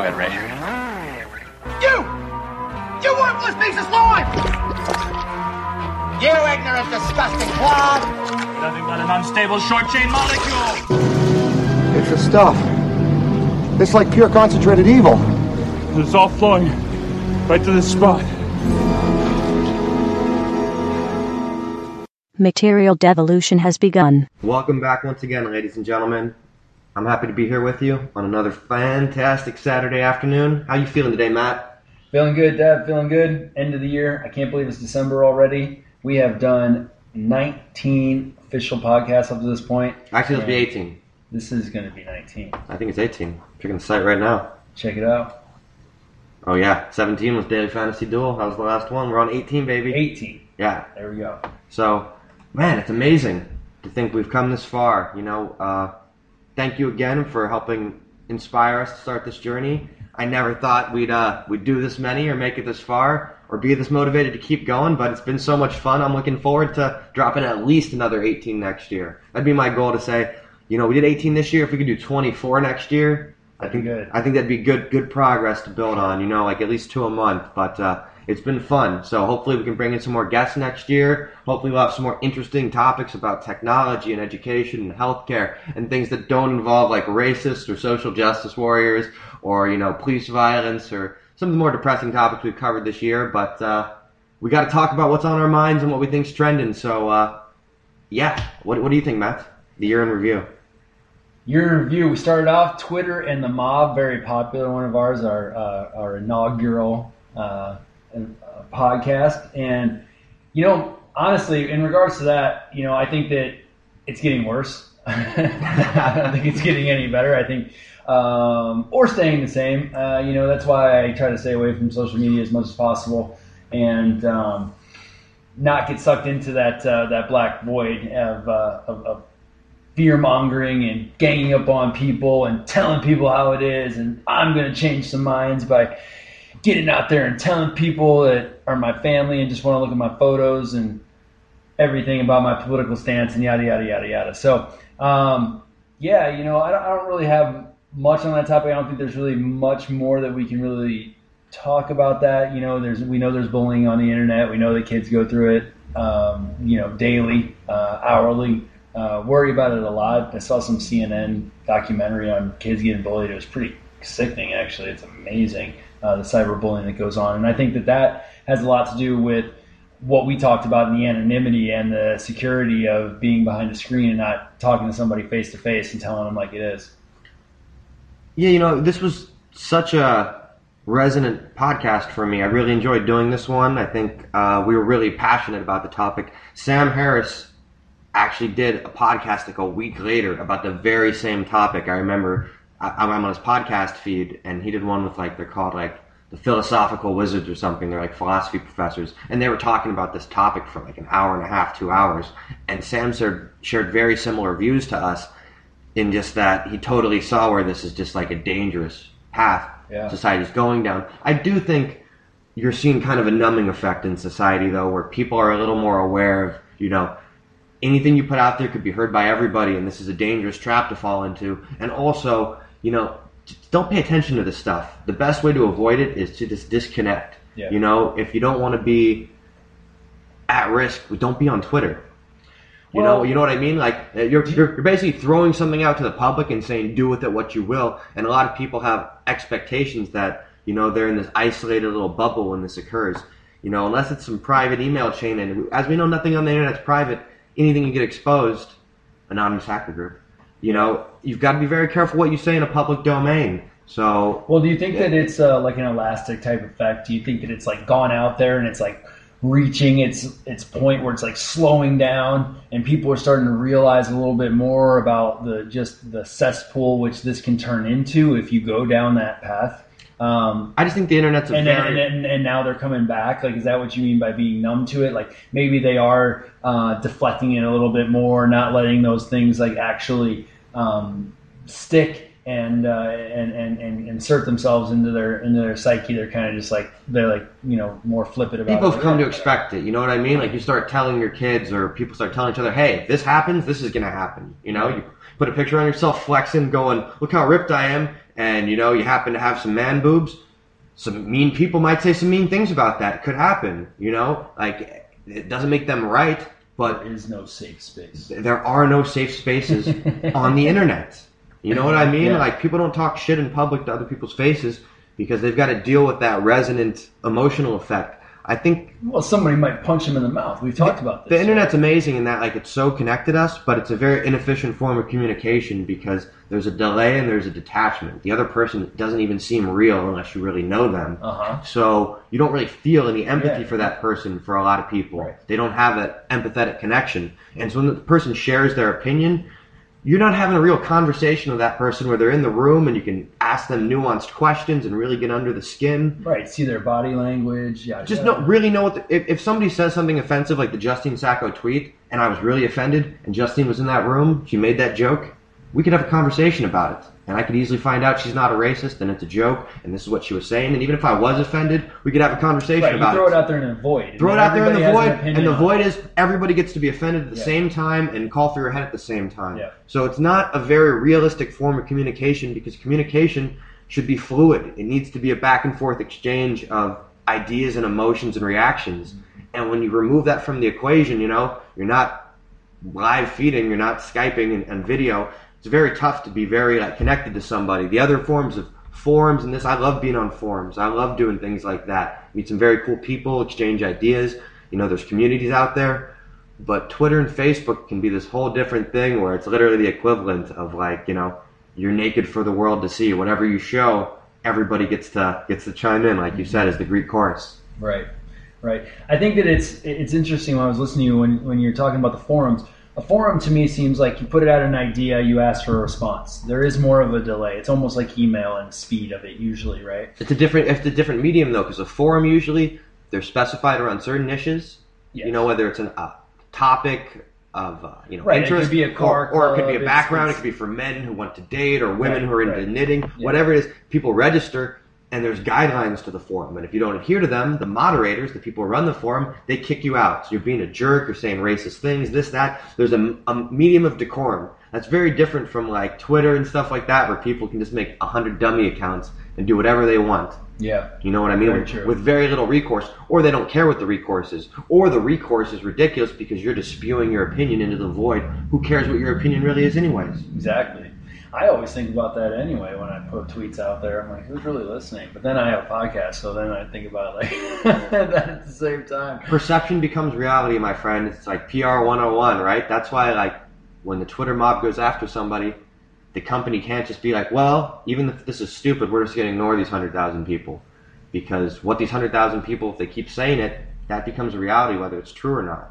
Go ahead, Ray. You! You worthless piece of slime! You ignorant, disgusting clod! Nothing but an unstable short chain molecule. It's the stuff. It's like pure concentrated evil. It's all flowing right to this spot. Material devolution has begun. Welcome back once again, ladies and gentlemen. I'm happy to be here with you on another fantastic Saturday afternoon. How you feeling today, Matt? Feeling good, Dad. Feeling good. End of the year. I can't believe it's December already. We have done 19 official podcasts up to this point. Actually, it'll be 18. This is going to be 19. I think it's 18. Checking the site right now. Check it out. Oh yeah, 17 was Daily Fantasy Duel. That was the last one. We're on 18, baby. 18. Yeah. There we go. So, man, it's amazing to think we've come this far. You know, uh, thank you again for helping inspire us to start this journey. I never thought we'd uh, we'd do this many or make it this far or be this motivated to keep going, but it's been so much fun. I'm looking forward to dropping at least another 18 next year. That'd be my goal to say, you know, we did 18 this year. If we could do 24 next year, I That'd think good. I think that'd be good good progress to build on. You know, like at least two a month. But uh, it's been fun. So hopefully we can bring in some more guests next year. Hopefully we'll have some more interesting topics about technology and education and healthcare and things that don't involve like racists or social justice warriors or you know police violence or some of the more depressing topics we've covered this year. But uh, we got to talk about what's on our minds and what we think's trending. So uh, yeah, what what do you think, Matt? The year in review. Year in review. We started off Twitter and the Mob, very popular one of ours, our uh, our inaugural uh, podcast. And you know, honestly, in regards to that, you know, I think that it's getting worse. I don't think it's getting any better. I think, um, or staying the same. Uh, you know, that's why I try to stay away from social media as much as possible, and um, not get sucked into that uh, that black void of, uh, of, of fear mongering and ganging up on people and telling people how it is, and I'm going to change some minds by getting out there and telling people that are my family and just want to look at my photos and everything about my political stance and yada yada yada yada. So, um, yeah, you know, I don't, I don't really have much on that topic. I don't think there's really much more that we can really talk about that. You know, there's we know there's bullying on the internet. We know that kids go through it, um, you know, daily, uh, hourly. Uh, worry about it a lot. I saw some CNN documentary on kids getting bullied. It was pretty sickening, actually. It's amazing uh, the cyberbullying that goes on, and I think that that has a lot to do with what we talked about in the anonymity and the security of being behind a screen and not talking to somebody face to face and telling them like it is. Yeah, you know, this was such a resonant podcast for me. I really enjoyed doing this one. I think uh, we were really passionate about the topic. Sam Harris actually did a podcast like a week later about the very same topic. I remember I, I'm on his podcast feed, and he did one with like they're called like the philosophical wizards or something. They're like philosophy professors, and they were talking about this topic for like an hour and a half, two hours. And Sam shared, shared very similar views to us in just that he totally saw where this is just like a dangerous path Yeah. society's going down. I do think you're seeing kind of a numbing effect in society though, where people are a little more aware of, you know, anything you put out there could be heard by everybody, and this is a dangerous trap to fall into. And also, you know, don't pay attention to this stuff. The best way to avoid it is to just disconnect. Yeah. You know, if you don't want to be at risk, don't be on Twitter. You know, you know what I mean. Like uh, you're, you're you're basically throwing something out to the public and saying do with it what you will. And a lot of people have expectations that you know they're in this isolated little bubble when this occurs. You know, unless it's some private email chain, and as we know, nothing on the internet's private. Anything you get exposed, anonymous hacker group. You know, you've got to be very careful what you say in a public domain. So Well, do you think that it's uh, like an elastic type effect? Do you think that it's like gone out there and it's like reaching its its point where it's like slowing down and people are starting to realize a little bit more about the just the cesspool which this can turn into if you go down that path? Um, I just think the internet's a and, very and, and and now they're coming back. Like, is that what you mean by being numb to it? Like, maybe they are uh, deflecting it a little bit more, not letting those things like actually um, stick and, uh, and and and insert themselves into their into their psyche. They're kind of just like they're like you know more flippant about. It. People have come to expect it. You know what I mean? Like you start telling your kids, or people start telling each other, "Hey, if this happens, this is gonna happen." You know, you put a picture on yourself, flexing, going, "Look how ripped I am," and you know you happen to have some man boobs, some mean people might say some mean things about that. It could happen, you know. Like it doesn't make them right, but There is no safe space. there are no safe spaces on the internet. You know what I mean? Yeah. Like people don't talk shit in public to other people's faces because they've got to deal with that resonant emotional effect. I think Well, somebody might punch him in the mouth. We've talked about this. the internet's amazing in that like it's so connected us, but it's a very inefficient form of communication because there's a delay and there's a detachment. The other person doesn't even seem real unless you really know them. Uh huh. So you don't really feel any empathy Yeah. for that person for a lot of people. Right. They don't have that empathetic connection. And so when the person shares their opinion, you're not having a real conversation with that person where they're in the room and you can ask them nuanced questions and really get under the skin. Right. See their body language. Yeah. Just know, really know what. The, if, if somebody says something offensive like the Justine Sacco tweet, and I was really offended, and Justine was in that room, she made that joke, we could have a conversation about it, and I could easily find out she's not a racist and it's a joke, and this is what she was saying, and even if I was offended, we could have a conversation Right. You about throw it out there in the void. Throw it out there in the void, an and the void is everybody gets to be offended at the Yeah. same time and call for your head at the same time. Yeah. So it's not a very realistic form of communication because communication should be fluid. It needs to be a back and forth exchange of ideas and emotions and reactions. And when you remove that from the equation, you know, you're not live feeding, you're not skyping and, and video. It's very tough to be very like connected to somebody. The other forms of forums and this, I love being on forums. I love doing things like that. Meet some very cool people, exchange ideas. You know, there's communities out there. But Twitter and Facebook can be this whole different thing where it's literally the equivalent of like, you know, you're naked for the world to see. Whatever you show, everybody gets to gets to chime in, like you said, as the Greek chorus. Right, right. I think that it's it's interesting when I was listening to you when when you're talking about the forums. A forum to me seems like you put it out an idea, you ask for a response. There is more of a delay. It's almost like email and speed of it usually, right? It's a different it's a different medium though, because a forum usually they're specified around certain niches. Yes. You know, whether it's an uh, topic of uh, you know Right, it could interest, be a car or, or it could be a background. it's- it could be for men who want to date, or women Right, who are into right. knitting. Yeah. Whatever it is, people register, and there's guidelines to the forum. And if you don't adhere to them, the moderators, the people who run the forum, they kick you out. So you're being a jerk, you're saying racist things, this that. There's a, a medium of decorum. That's very different from like Twitter and stuff like that, where people can just make a hundred dummy accounts and do whatever they want. Yeah. You know what I mean? Very With, with very little recourse, or they don't care what the recourse is, or the recourse is ridiculous because you're just spewing your opinion into the void. Who cares what your opinion really is, anyways? Exactly. I always think about that anyway when I put tweets out there. I'm like, who's really listening? But then I have a podcast, so then I think about it like that at the same time. Perception becomes reality, my friend. It's like PR 101, right? That's why, like, when the Twitter mob goes after somebody, the company can't just be like, well, even if this is stupid, we're just going to ignore these 100,000 people. Because what these 100,000 people, if they keep saying it, that becomes a reality, whether it's true or not.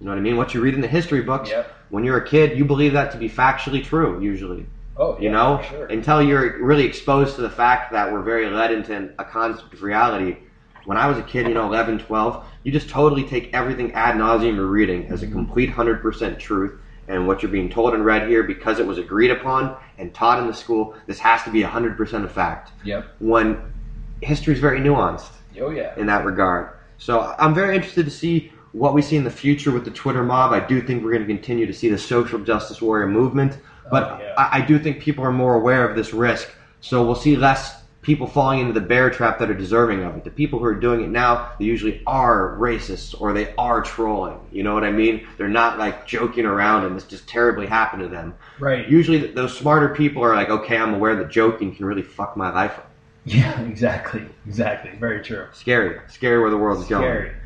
You know what I mean? What you read in the history books, Yep. when you're a kid, you believe that to be factually true, usually. Oh, You know? sure. Until you're really exposed to the fact that we're very led into a concept of reality. When I was a kid, you know, 11, 12, you just totally take everything ad nauseum you're reading as a Mm-hmm. complete 100% truth. And what you're being told and read here, because it was agreed upon and taught in the school, this has to be 100% a fact. Yep. When history is very nuanced Oh yeah. in that regard. So I'm very interested to see what we see in the future with the Twitter mob. I do think we're going to continue to see the social justice warrior movement, but yeah. I, I do think people are more aware of this risk. So we'll see less people falling into the bear trap that are deserving of it. The people who are doing it now, they usually are racists or they are trolling. You know what I mean? They're not like joking around and this just terribly happened to them. Right. Usually those smarter people are like, okay, I'm aware that joking can really fuck my life up. Yeah. Exactly. Exactly. Very true. Scary. Scary where the world's going. Scary. Then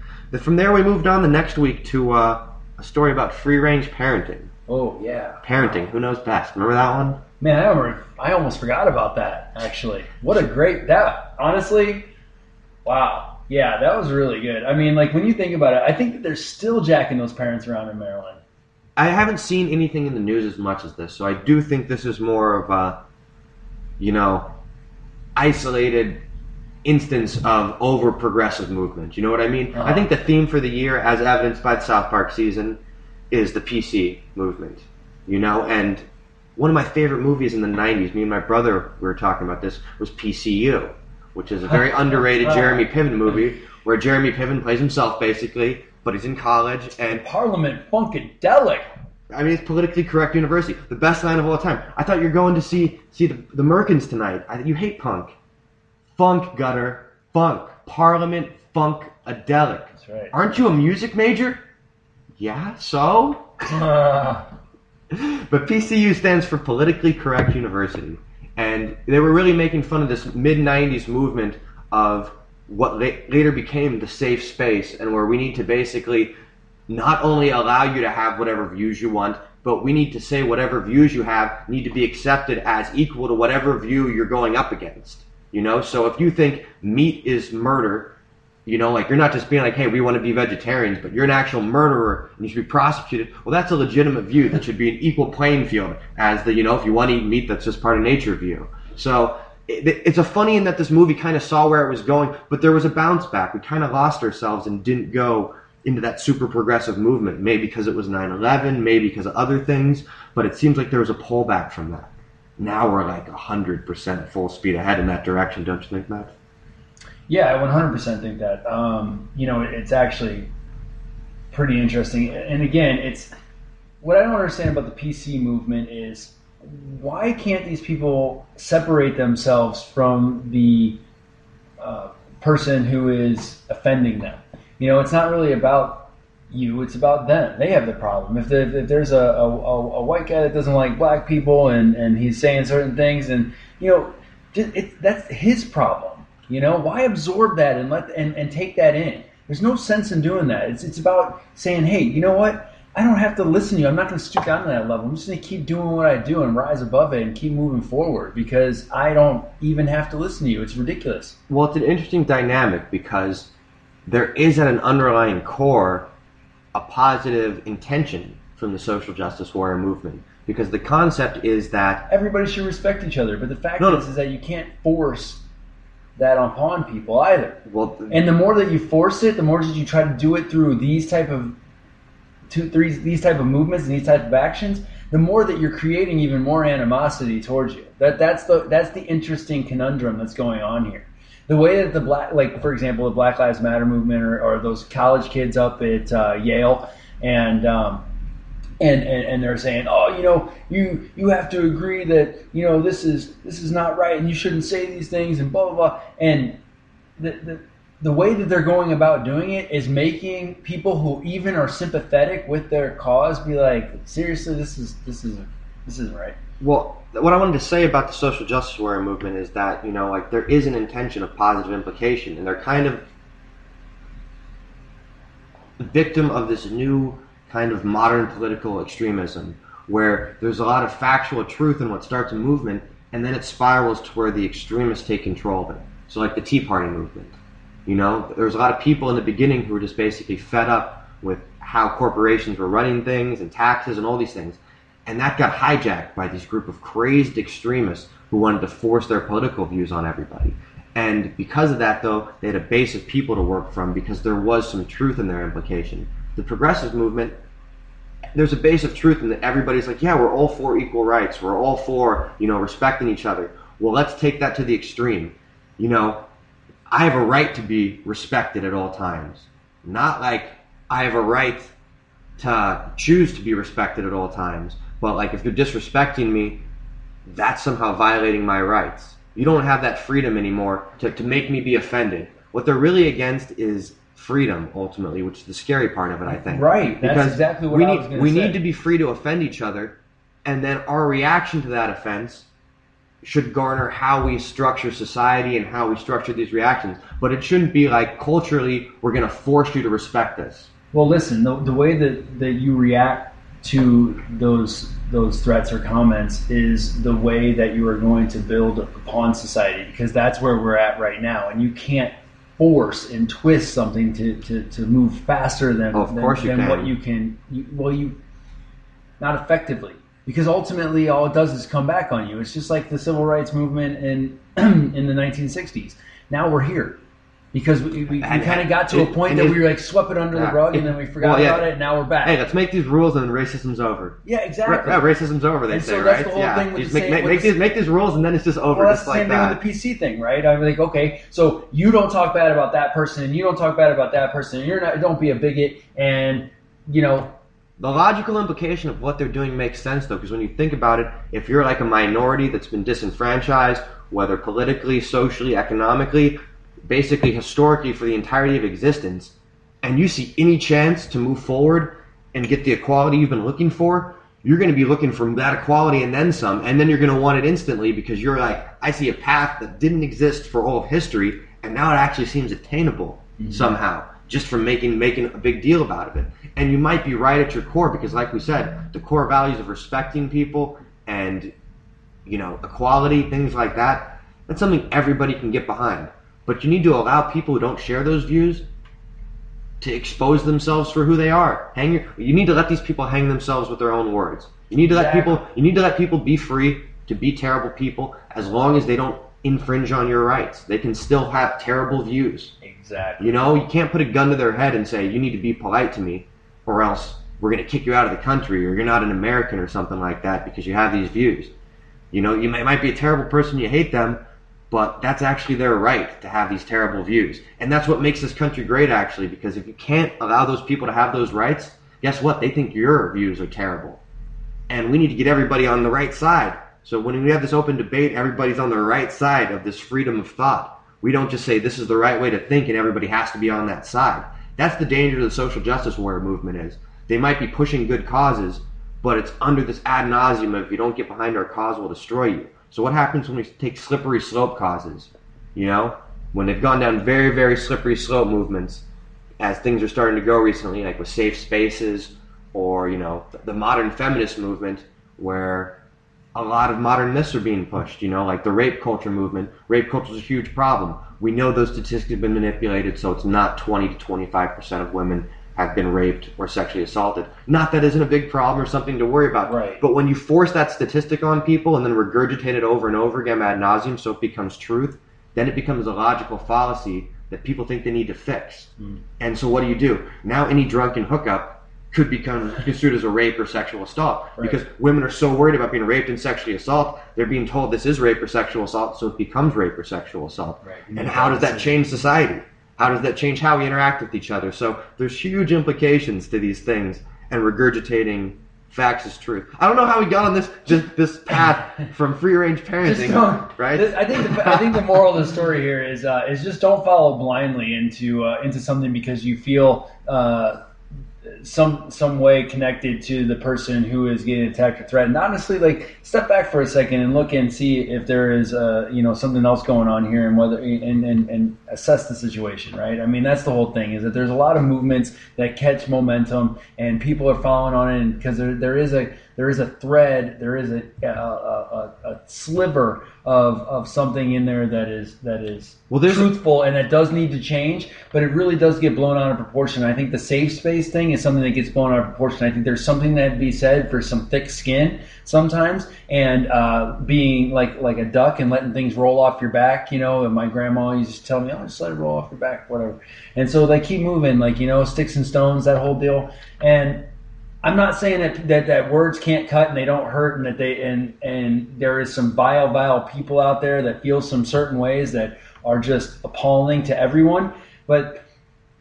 From there, we moved on the next week to uh, a story about free range parenting. Oh yeah. Parenting, who knows best? Remember that one? Man, I almost, I almost forgot about that. Actually, what a great that. Honestly, wow. Yeah, that was really good. I mean, like when you think about it, I think that they're still jacking those parents around in Maryland. I haven't seen anything in the news as much as this, so I do think this is more of a, you know, isolated instance of over progressive movement. You know what I mean? Uh-huh. I think the theme for the year, as evidenced by the South Park season, is the PC movement. You know, and one of my favorite movies in the '90s, me and my brother we were talking about this, was PCU, which is a very underrated Jeremy Piven movie where Jeremy Piven plays himself basically, but he's in college and Parliament Funkadelic. I mean, it's politically correct university. The best line of all time. I thought you're going to see see the, the Merkins tonight. I, you hate punk. Funk gutter, funk, parliament, funkadelic. That's right. Aren't you a music major? Yeah, so? But PCU stands for Politically Correct University. And they were really making fun of this mid 90s movement of what la- later became the safe space, and where we need to basically not only allow you to have whatever views you want, but we need to say whatever views you have need to be accepted as equal to whatever view you're going up against. You know, so if you think meat is murder, you know, like you're not just being like, hey, we want to be vegetarians, but you're an actual murderer and you should be prosecuted. Well, that's a legitimate view that should be an equal playing field as the, you know, if you want to eat meat, that's just part of nature view. So it, it's a funny in that this movie kind of saw where it was going, but there was a bounce back. We kind of lost ourselves and didn't go into that super progressive movement. Maybe because it was 9/11, maybe because of other things, but it seems like there was a pullback from that. Now we're like 100% full speed ahead in that direction, don't you think, Matt? Yeah, I 100% think that. Um, you know, it's actually pretty interesting. And again, it's what I don't understand about the PC movement is why can't these people separate themselves from the uh, person who is offending them? You know, it's not really about you; it's about them. They have the problem. If, if there's a, a, a white guy that doesn't like black people and, and he's saying certain things, and you know, it, that's his problem. You know, why absorb that and let and, and take that in? There's no sense in doing that. It's it's about saying, hey, you know what? I don't have to listen to you. I'm not going to stoop down to that level. I'm just going to keep doing what I do and rise above it and keep moving forward because I don't even have to listen to you. It's ridiculous. Well, it's an interesting dynamic because there is at an underlying core a positive intention from the social justice warrior movement because the concept is that Everybody should respect each other, but the fact No, no. is, is that you can't force that upon people either. well, And the more that you force it, the more that you try to do it through these type of two, three, these type of movements and these type of actions, the more that you're creating even more animosity towards you. That that's the that's the interesting conundrum that's going on here. The way that the black, like for example, the Black Lives Matter movement, or, or those college kids up at uh, Yale, and um, and, and and they're saying, oh, you know, you you have to agree that you know this is this is not right, and you shouldn't say these things, and blah blah blah. And the the, the way that they're going about doing it is making people who even are sympathetic with their cause be like, seriously, this is this is this isn't right. Well, what I wanted to say about the social justice warrior movement is that you know, like there is an intention of positive implication, and they're kind of victim of this new kind of modern political extremism where there's a lot of factual truth in what starts a movement and then it spirals to where the extremists take control of it. So like the Tea Party movement. You know, there was a lot of people in the beginning who were just basically fed up with how corporations were running things and taxes and all these things. And that got hijacked by this group of crazed extremists who wanted to force their political views on everybody. And because of that, though, they had a base of people to work from because there was some truth in their implication. The progressive movement, there's a base of truth in that everybody's like, yeah, we're all for equal rights. We're all for, you know, respecting each other. Well, let's take that to the extreme. You know, I have a right to be respected at all times. Not like I have a right to choose to be respected at all times. But like if you're disrespecting me, that's somehow violating my rights. You don't have that freedom anymore to, to make me be offended. What they're really against is freedom ultimately, which is the scary part of it, I think. Right, that's exactly what we I need we say. need to be free to offend each other, and then our reaction to that offense should garner how we structure society and how we structure these reactions. But it shouldn't be like culturally we're going to force you to respect this. Well, listen, the, the way that, that you react to those those threats or comments is the way that you are going to build upon society because that's where we're at right now, and you can't force and twist something to, to, to move faster than, Oh, of than, course you than can. what you can. You, well, you not effectively because ultimately all it does is come back on you. It's just like the civil rights movement in in the 1960s. Now we're here. Because we, we, we kind of uh, got to a point that we were like swept it under Yeah. the rug and then we forgot Well, yeah. about it and now we're back. Hey, let's make these rules and then racism's over. yeah, Ra- exactly. yeah, racism's over. They And say, so that's right? the whole yeah, thing with just the make, same- make, these make these rules and then it's just over, well, that's just the like same that. thing with the PC thing, right? I'm like, okay, so you don't talk bad about that person and you don't talk bad about that person and you're not, don't be a bigot and, you know, The logical implication of what they're doing makes sense though, because when you think about it, if you're like a minority that's been disenfranchised, whether politically, socially, economically, basically historically for the entirety of existence, and you see any chance to move forward and get the equality you've been looking for, you're going to be looking for that equality and then some, and then you're going to want it instantly because you're like, I see a path that didn't exist for all of history, and now it actually seems attainable mm-hmm. somehow, just from making making a big deal about it. And you might be right at your core because, like we said, the core values of respecting people and you know equality, things like that, that's something everybody can get behind. But you need to allow people who don't share those views to expose themselves for who they are. Hang your, you need to let these people hang themselves with their own words. You need to let Exactly. people you need to let people be free to be terrible people as long as they don't infringe on your rights. They can still have terrible views. Exactly. You know, you can't put a gun to their head and say you need to be polite to me or else we're going to kick you out of the country or you're not an American or something like that because you have these views. You know, you may, might be a terrible person, you hate them, but that's actually their right to have these terrible views. And that's what makes this country great, actually, because if you can't allow those people to have those rights, guess what? They think your views are terrible. And we need to get everybody on the right side. So when we have this open debate, everybody's on the right side of this freedom of thought. We don't just say this is the right way to think and everybody has to be on that side. That's the danger the social justice warrior movement is. They might be pushing good causes, but it's under this ad nauseum of if you don't get behind our cause, we'll destroy you. So what happens when we take slippery slope causes? You know, when they've gone down very, very slippery slope movements, as things are starting to go recently, like with safe spaces or you know the modern feminist movement, where a lot of modern myths are being pushed. You know, like the rape culture movement. Rape culture is a huge problem. We know those statistics have been manipulated, so it's not 20 to 25 percent of women have been raped or sexually assaulted. Not that isn't a big problem or something to worry about. Right. But when you force that statistic on people and then regurgitate it over and over again ad nauseum, so it becomes truth, then it becomes a logical fallacy that people think they need to fix. Hmm. And so what do you do? Now any drunken hookup could become construed as a rape or sexual assault because women are so worried about being raped and sexually assault, they're being told this is rape or sexual assault, so it becomes rape or sexual assault. Right. And how does that change society? How does that change how we interact with each other? So there's huge implications to these things, and regurgitating facts is truth. I don't know how we got on this this, this path from free range parenting, don't- right? this- I think the, I think the moral of the story here is uh, is just don't follow blindly into uh, into something because you feel uh, some some way connected to the person who is getting attacked or threatened. Honestly, like step back for a second and look and see if there is uh, you know something else going on here and whether and, and and assess the situation. Right? I mean that's the whole thing is that there's a lot of movements that catch momentum and people are following on it because there there is a there is a thread, there is a a, a, a sliver of, of something in there that is that is Well, truthful and that does need to change, but it really does get blown out of proportion. I think the safe space thing is something that gets blown out of proportion. I think there's something that be said for some thick skin sometimes and uh, being like like a duck and letting things roll off your back. You know, and my grandma used to tell me, "Oh, just let it roll off your back, whatever." And so they keep moving, like you know, sticks and stones, that whole deal, and. I'm not saying that, that that words can't cut and they don't hurt and that they and and there is some vile vile people out there that feel some certain ways that are just appalling to everyone. But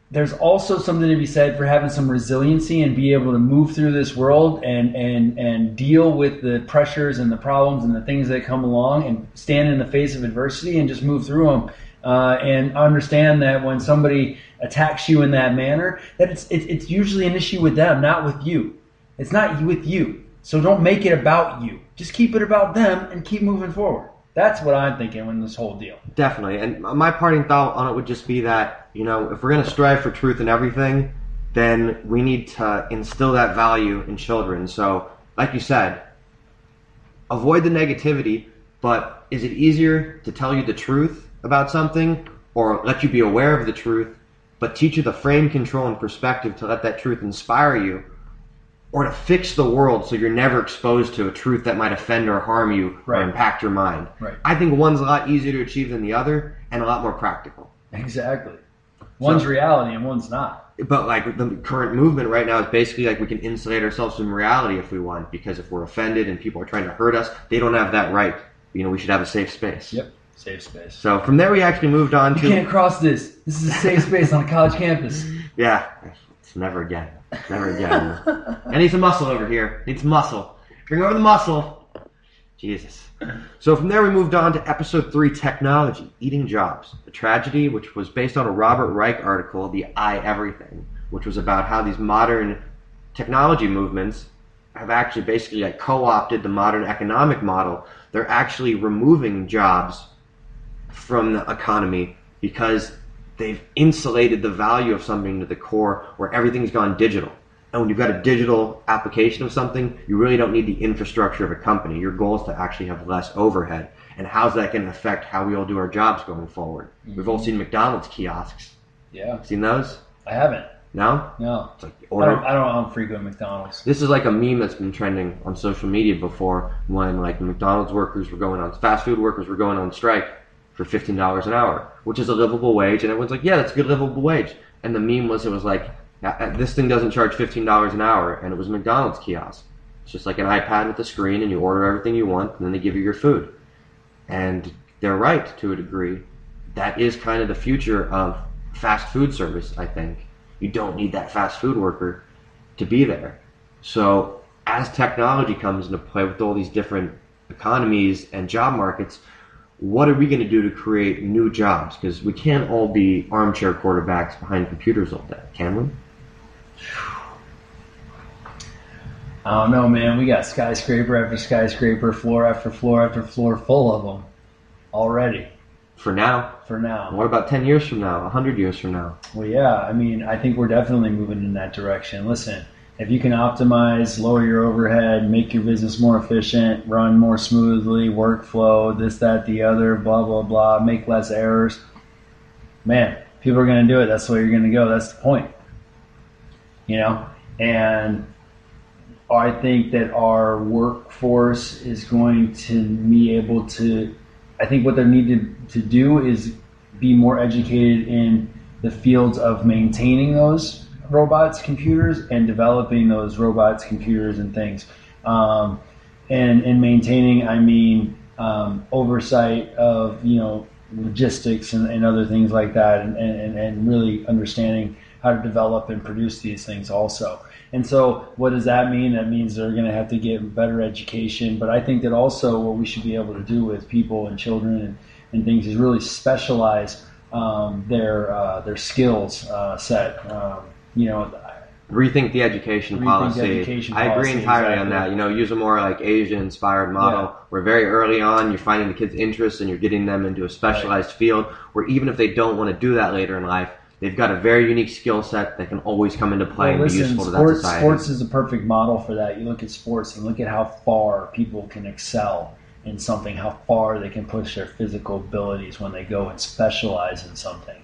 there's also something to be said for having some resiliency and be able to move through this world and and and deal with the pressures and the problems and the things that come along and stand in the face of adversity and just move through them uh, and understand that when somebody attacks you in that manner that it's it, it's usually an issue with them not with you. It's not with you. So don't make it about you. Just keep it about them and keep moving forward. That's what i'm thinking in this whole deal. Definitely. And my parting thought on it would just be that, you know, if we're going to strive for truth in everything, then we need to instill that value in children. So, like you said, avoid the negativity, but is it easier to tell you the truth about something or let you be aware of the truth, but teach you the frame control and perspective to let that truth inspire you? Or to fix the world so you're never exposed to a truth that might offend or harm you Right. or impact your mind. Right. I think one's a lot easier to achieve than the other and a lot more practical. exactly one's So- reality and one's not But like the current movement right now is basically like we can insulate ourselves from reality if we want, because if we're offended and people are trying to hurt us, they don't have that right. You know, we should have a safe space. Yep. Safe space. So from there, we actually moved on You to can't cross this. This is a safe space on a college campus. yeah, it's Never again. Never again. I need some muscle over here. Need some muscle. Bring over the muscle. Jesus. So from there, we moved on to episode three technology, eating jobs. A tragedy which was based on a Robert Reich article, The iEverything, which was about how these modern technology movements have actually basically like co-opted the modern economic model. They're actually removing jobs from the economy because they've insulated the value of something to the core where everything's gone digital. And when you've got a digital application of something, you really don't need the infrastructure of a company. Your goal is to actually have less overhead. And how's that going to affect how we all do our jobs going forward? Mm-hmm. We've all seen McDonald's kiosks. Yeah, Seen those? I haven't. No? No, It's like I order. don't. I don't. I'm frequent McDonald's. This is like a meme that's been trending on social media before when like McDonald's workers were going on, fast food workers were going on strike for fifteen dollars an hour, which is a livable wage, and everyone's like, yeah, that's a good livable wage. And the meme was, it was like, "Uh, this thing doesn't charge fifteen dollars an hour, and it was McDonald's kiosk. It's just like an iPad with a screen, and you order everything you want, and then they give you your food. And they're right to a degree. That is kind of the future of fast food service, I think. You don't need that fast food worker to be there. So as technology comes into play with all these different economies and job markets, what are we going to do to create new jobs? Because we can't all be armchair quarterbacks behind computers all day, can we? I don't know, man. We got skyscraper after skyscraper, floor after floor after floor, full of them already. For now. For now. What about 10 years from now, 100 years from now? Well, yeah. I mean, I think we're definitely moving in that direction. Listen, if you can optimize, lower your overhead, make your business more efficient, run more smoothly, workflow, this, that, the other, blah, blah, blah, make less errors, man, people are going to do it. That's way you're going to go. That's the point. You know? And I think that our workforce is going to be able to. I think what they need to, to do is be more educated in the fields of maintaining those robots, computers, and developing those robots, computers, and things. Um, and in maintaining, I mean um, oversight of you know logistics and, and other things like that, and, and, and really understanding how to develop and produce these things also. And so, what does that mean? That means they're going to have to get better education. But I think that also what we should be able to do with people and children and, and things is really specialize um, their uh, their skills uh, set. Um, you know, Rethink the education Rethink policy. education I agree entirely on that. You know, use a more like Asian inspired model Yeah. where very early on you're finding the kids' interests and you're getting them into a specialized field where even if they don't want to do that later in life, they've got a very unique skill set that can always come into play Well, and be listen, useful to that society. sports is a perfect model for that. You look at sports and look at how far people can excel in something, how far they can push their physical abilities when they go and specialize in something.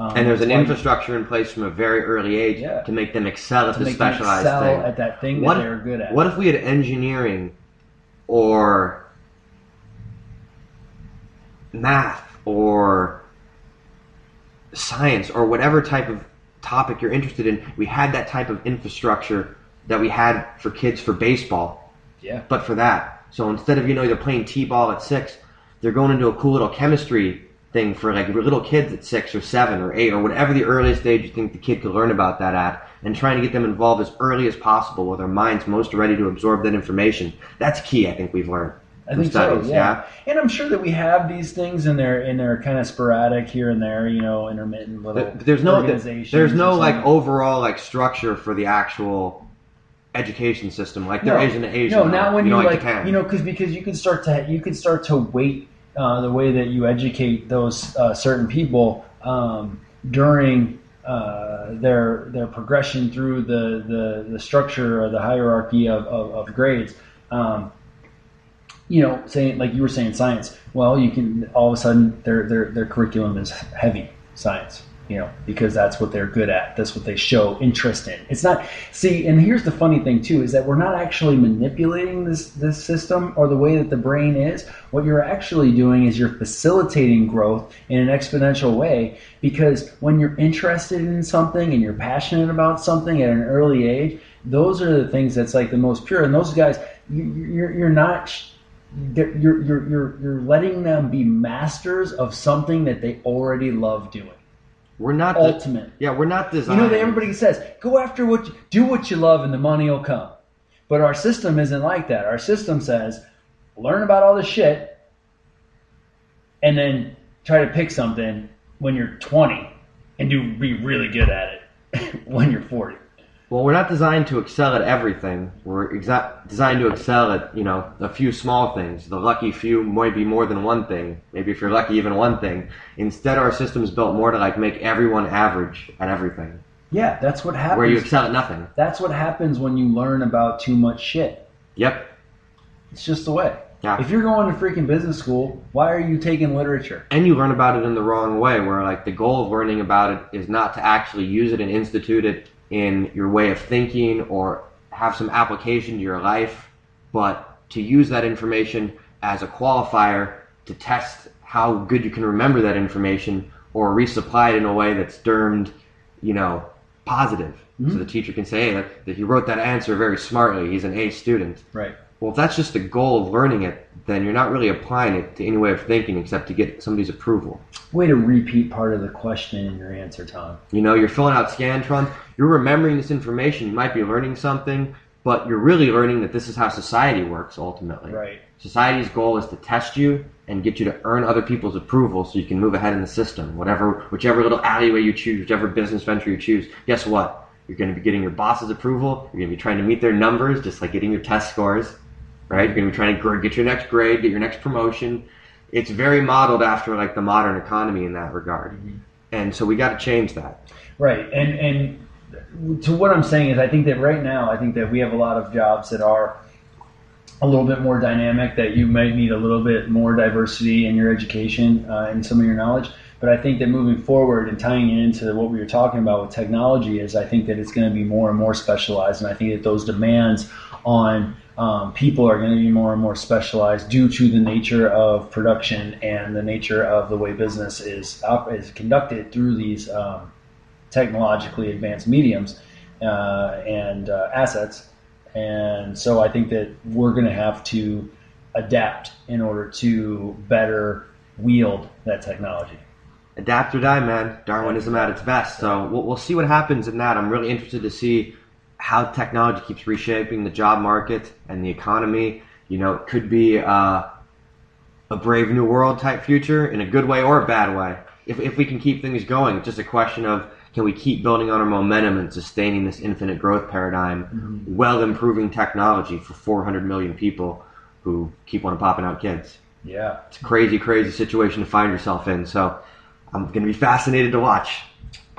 Um, and there's an like infrastructure in place from a very early age Yeah. to make them excel at to the specialized excel thing. at that thing what, that they're good at. what if we had engineering or math or science or whatever type of topic you're interested in? We had that type of infrastructure that we had for kids for baseball, yeah, but for that. So instead of you know they're playing t-ball at six, they're going into a cool little chemistry thing for like little kids at six or seven or eight or whatever the earliest age you think the kid could learn about that at, and trying to get them involved as early as possible where their mind's most ready to absorb that information. That's key. I think we've learned. I think studies, so. Yeah. and I'm sure that we have these things, and they're and they're kind of sporadic here and there. You know, intermittent little. But there's no organizations there's no like overall like structure for the actual education system like there is in Asia. No, not when you know, like, Japan. you know, because because you can start to you can start to weight uh, the way that you educate those uh, certain people um, during uh, their their progression through the, the, the structure or the hierarchy of, of, of grades. Um, you know, saying like you were saying science. Well, you can all of a sudden their their their curriculum is heavy science. You know, because that's what they're good at. That's what they show interest in. It's not see, and here's the funny thing too is that we're not actually manipulating this this system or the way that the brain is. What you're actually doing is you're facilitating growth in an exponential way because when you're interested in something and you're passionate about something at an early age, those are the things that's like the most pure. And those guys, you, you're you're not you're, you're, you're, you're letting them be masters of something that they already love doing. We're not the- ultimate. yeah, we're not this. You know, that everybody says, go after what, you, do what you love, and the money will come. But our system isn't like that. Our system says, learn about all this shit, and then try to pick something when you're 20 and do be really good at it when you're 40. Well, we're not designed to excel at everything. We're exa- designed to excel at, you know, a few small things. The lucky few might be more than one thing. Maybe if you're lucky, even one thing. Instead, our system's built more to like make everyone average at everything, Yeah, that's what happens. where you excel at nothing. That's what happens when you learn about too much shit. Yep. It's just the way. Yeah. If you're going to freaking business school, why are you taking literature? And you learn about it in the wrong way, where like the goal of learning about it is not to actually use it and institute it in your way of thinking or have some application to your life, but to use that information as a qualifier to test how good you can remember that information or resupply it in a way that's termed, you know, positive. So mm-hmm. the teacher can say, hey, that, that he wrote that answer very smartly. He's an A student. Right. Well, if that's just the goal of learning it, then you're not really applying it to any way of thinking except to get somebody's approval. Way to repeat part of the question in your answer, Tom. You know, you're filling out Scantron, you're remembering this information, you might be learning something, but you're really learning that this is how society works ultimately. Right. Society's goal is to test you and get you to earn other people's approval so you can move ahead in the system. Whatever whichever little alleyway you choose, whichever business venture you choose, guess what? You're going to be getting your boss's approval. You're going to be trying to meet their numbers, just like getting your test scores, right? You're going to be trying to get your next grade, get your next promotion. It's very modeled after like the modern economy in that regard, and so we got to change that. Right. And and to what I'm saying is, I think that right now, I think that we have a lot of jobs that are a little bit more dynamic. That you might need a little bit more diversity in your education uh, and some of your knowledge. But I think that moving forward and tying it into what we were talking about with technology is, I think that it's going to be more and more specialized, and I think that those demands on um, people are going to be more and more specialized due to the nature of production and the nature of the way business is op- is conducted through these um, technologically advanced mediums uh, and uh, assets. And so I think that we're going to have to adapt in order to better wield that technology. adapt or die, man. Darwinism at its best. So we'll, we'll see what happens in that. I'm really interested to see how technology keeps reshaping the job market and the economy. You know, it could be uh, a brave new world type future in a good way or a bad way. If, if we can keep things going, it's just a question of can we keep building on our momentum and sustaining this infinite growth paradigm while improving technology for 400 million people who keep on popping out kids Yeah. it's a crazy, crazy situation to find yourself in. So I'm going to be fascinated to watch.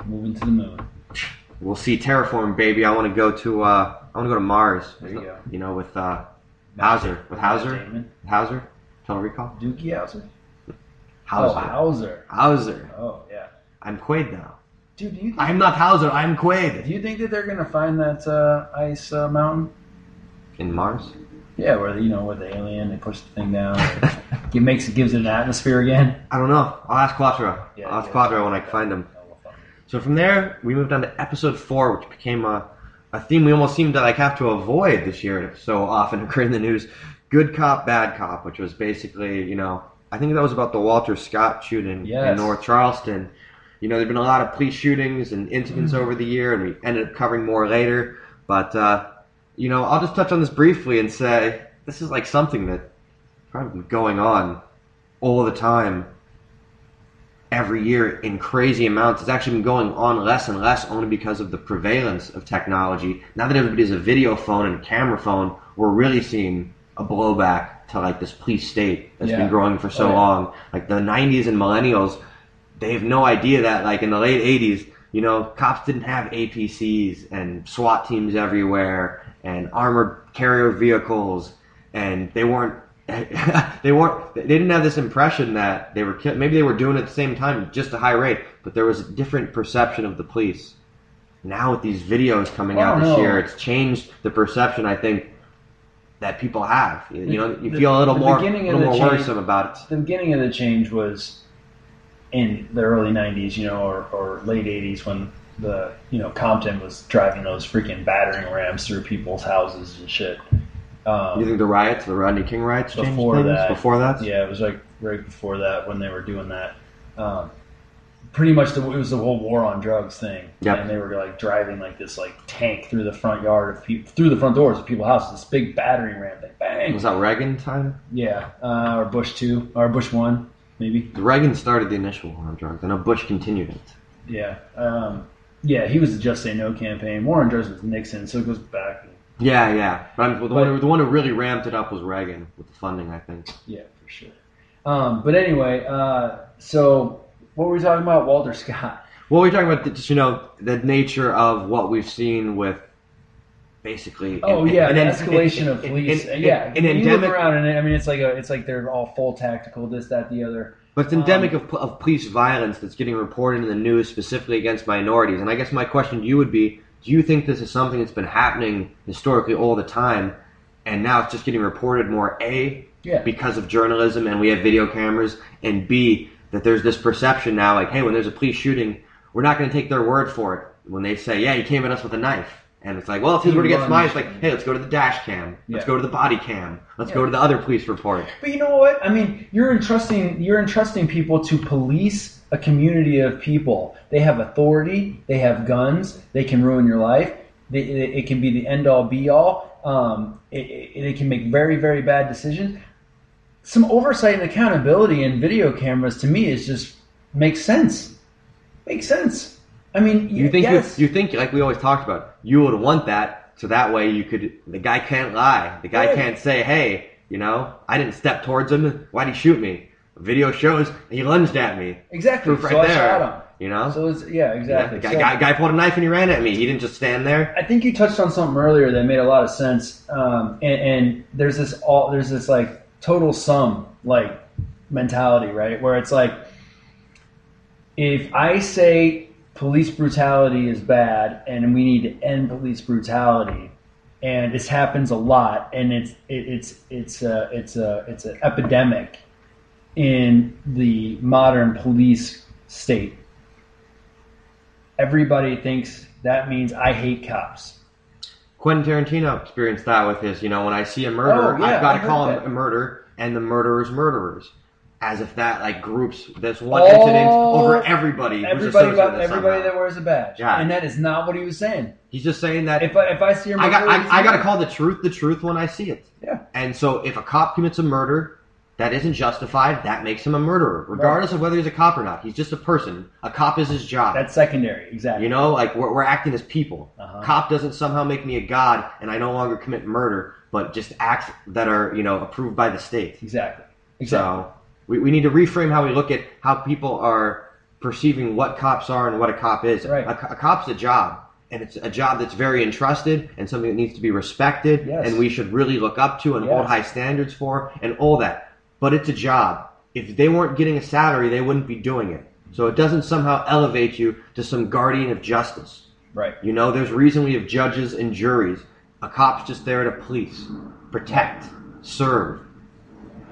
Moving to the moon. We'll see terraform, baby. I want to go to uh, I want to go to Mars. There you go. You know, with uh, Hauser, with Hauser, Hauser, Total Recall, Doogie Howser? Hauser, Oh, Hauser. Hauser. Oh, yeah. I'm Quaid now. Dude, do you think, I'm not Hauser. I'm Quaid. do you think that they're going to find that uh, ice uh, mountain? In Mars. Yeah, where you know, with the alien, they push the thing down, it makes it gives it an atmosphere again. I don't know. I'll ask Kuato. Yeah, I'll ask yeah. Kuato when I find him. So from there, we moved on to episode four, which became a, a theme we almost seemed to like have to avoid this year. It so often occurred in the news. Good cop, bad cop, which was basically, you know, I think that was about the Walter Scott shooting Yes. in North Charleston. You know, there've been a lot of police shootings and incidents over the year, and we ended up covering more later. But uh, you know, I'll just touch on this briefly and say this is like something that probably been going on all the time every year in crazy amounts. It's actually been going on less and less only because of the prevalence of technology. Now that everybody has a video phone and camera phone, we're really seeing a blowback to like this police state that's Yeah. been growing for so Oh, yeah. long. Like the 90s and millennials, they have no idea that like in the late 80s, you know, cops didn't have APCs and SWAT teams everywhere and armored carrier vehicles and they weren't they weren't they didn't have this impression that they were kill- maybe they were doing it at the same time just a high rate but there was a different perception of the police. Now with these videos coming out this year it's changed the perception i think that people have. You, you know you The- feel a little more a little more change- worrisome about it. The beginning of the change was in the early '90s, you know, or, or late '80s when the you know Compton was driving those freaking battering rams through people's houses and shit. Um, you think the riots the rodney king riots before things? that. before that Yeah, it was like right before that when they were doing that. Um, pretty much the, it was the whole war on drugs thing. Yep. And they were like driving like this like tank through the front yard of people through the front doors of people's houses. This big battering ram thing. Bang. Was that Reagan time? Yeah. Uh, or Bush two or Bush one maybe. The Reagan started the initial war on drugs. I know Bush continued it. Yeah. Um, yeah. He was the Just Say No campaign. War on drugs was Nixon, so it goes back. Yeah, yeah. But the, one who, the one who really ramped it up was Reagan with the funding, I think. Yeah, for sure. Um, but anyway, uh, so what were we talking about? Walter Scott. Well, we're talking about the, just you know the nature of what we've seen with basically. Oh an- yeah, an- an- escalation of police. yeah, an you look around and I mean it's like a, it's like they're all full tactical, this, that, the other. But it's endemic Um, of, of police violence that's getting reported in the news specifically against minorities. And I guess my question to you would be do you think this is something that's been happening historically all the time and now it's just getting reported more? A, Yeah. because of journalism and we have video cameras, and B, that there's this perception now like, hey, when there's a police shooting, we're not going to take their word for it. When they say, yeah, he came at us with a knife. And it's like, well, if he He were to get runs. smashed, like, hey, let's go to the dash cam. Let's Yeah. go to the body cam. Let's Yeah. go to the other police report. But you know what? I mean, you're entrusting you're entrusting people to police a community of people. They have authority. They have guns. They can ruin your life. They, it, it can be the end all be all. Um, it, it, it can make very very bad decisions. Some oversight and accountability in video cameras to me is just makes sense. Makes sense. I mean, You think yes. you, you think like we always talked about, you would want that so that way you could the guy can't lie. The guy Right. can't say, "Hey, you know, I didn't step towards him. Why'd he shoot me?" Video shows he lunged at me. exactly. Proof right so there. You know, So it's yeah, Yeah, exactly. the guy, So- guy, guy pulled a knife and he ran at me. He didn't just stand there. I think you touched on something earlier that made a lot of sense. Um, and, and there's this all there's this like total sum like mentality, right? Where it's like if I say police brutality is bad and we need to end police brutality, and this happens a lot, and it's it, it's it's a it's a it's an epidemic in the modern police state. Everybody thinks that means I hate cops. Quentin Tarantino experienced that with his, you know, when I see a murder, Oh, yeah, I've got to call that. him a murder and the murderers murderers. As if that like groups this one All- incident over everybody. Everybody about everybody somehow. that wears a badge, Yeah. and that is not what he was saying. He's just saying that If I, if I see a I got I, I got to call the truth the truth when I see it. Yeah. And so if a cop commits a murder that isn't justified, that makes him a murderer, regardless of whether he's a cop or not. He's just a person. A cop is his job. That's secondary, exactly. you know, like we're, we're acting as people. Uh-huh. Cop doesn't somehow make me a god, and I no longer commit murder, but just acts that are you know approved by the state. exactly, exactly. So we, we need to reframe how we look at how people are perceiving what cops are and what a cop is. Right. A, a cop's a job, and it's a job that's very entrusted and something that needs to be respected, Yes. and we should really look up to and hold high standards for, and all that. But it's a job. If they weren't getting a salary, they wouldn't be doing it. So it doesn't somehow elevate you to some guardian of justice. right. You know, there's reason we have judges and juries. A cop's just there to police, protect, serve,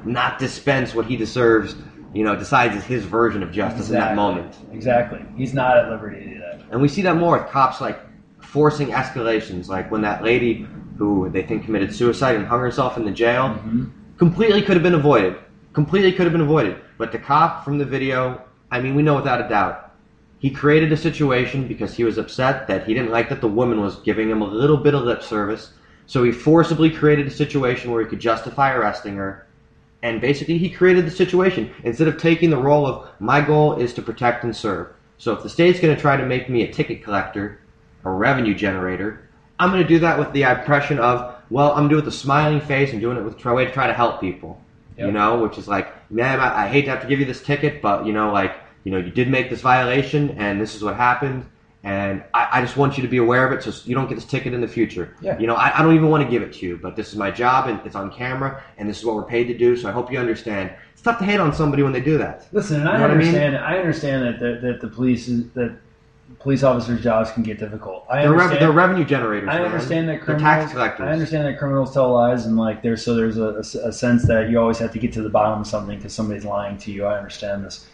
not dispense what he deserves. You know, decides is his version of justice in that moment. Exactly. He's not at liberty to do that. And we see that more with cops like forcing escalations, like when that lady who they think committed suicide and hung herself in the jail mm-hmm. Completely could have been avoided. Completely could have been avoided. But the cop from the video, I mean, we know without a doubt, he created a situation because he was upset that he didn't like that the woman was giving him a little bit of lip service. So he forcibly created a situation where he could justify arresting her. And basically, he created the situation instead of taking the role of my goal is to protect and serve. So if the state's going to try to make me a ticket collector, a revenue generator, I'm going to do that with the impression of, well, I'm doing it with a smiling face and doing it with a way to try to help people. You know, which is like, man, I, I hate to have to give you this ticket, but you know, like, you know, you did make this violation, and this is what happened, and I, I just want you to be aware of it, so you don't get this ticket in the future. Yeah. You know, I, I don't even want to give it to you, but this is my job, and it's on camera, and this is what we're paid to do. So I hope you understand. It's tough to hate on somebody when they do that. Listen, and I You know what I mean? understand. I, understand that, that that the police is, that police officers' jobs can get difficult. I They're, rev- they're revenue generators. I man. understand that They're tax collectors. I understand that criminals tell lies, and like there's so there's a sense that you always have to get to the bottom of something because somebody's lying to you. I understand this,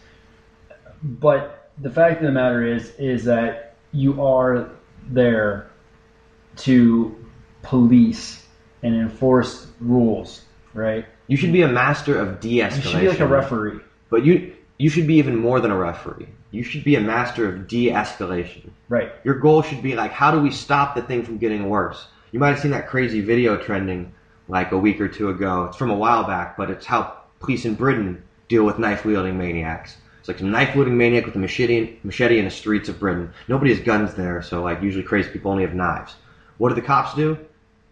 but the fact of the matter is, is that you are there to police and enforce rules, right? You should be a master of de-escalation. You should be like a referee. But you you should be even more than a referee. You should be a master of de-escalation. Right. Your goal should be like, how do we stop the thing from getting worse? You might have seen that crazy video trending like a week or two ago. It's from a while back, but it's how police in Britain deal with knife wielding maniacs. It's like some knife wielding maniac with a machete, machete in the streets of Britain. Nobody has guns there, so like usually crazy people only have knives. What do the cops do?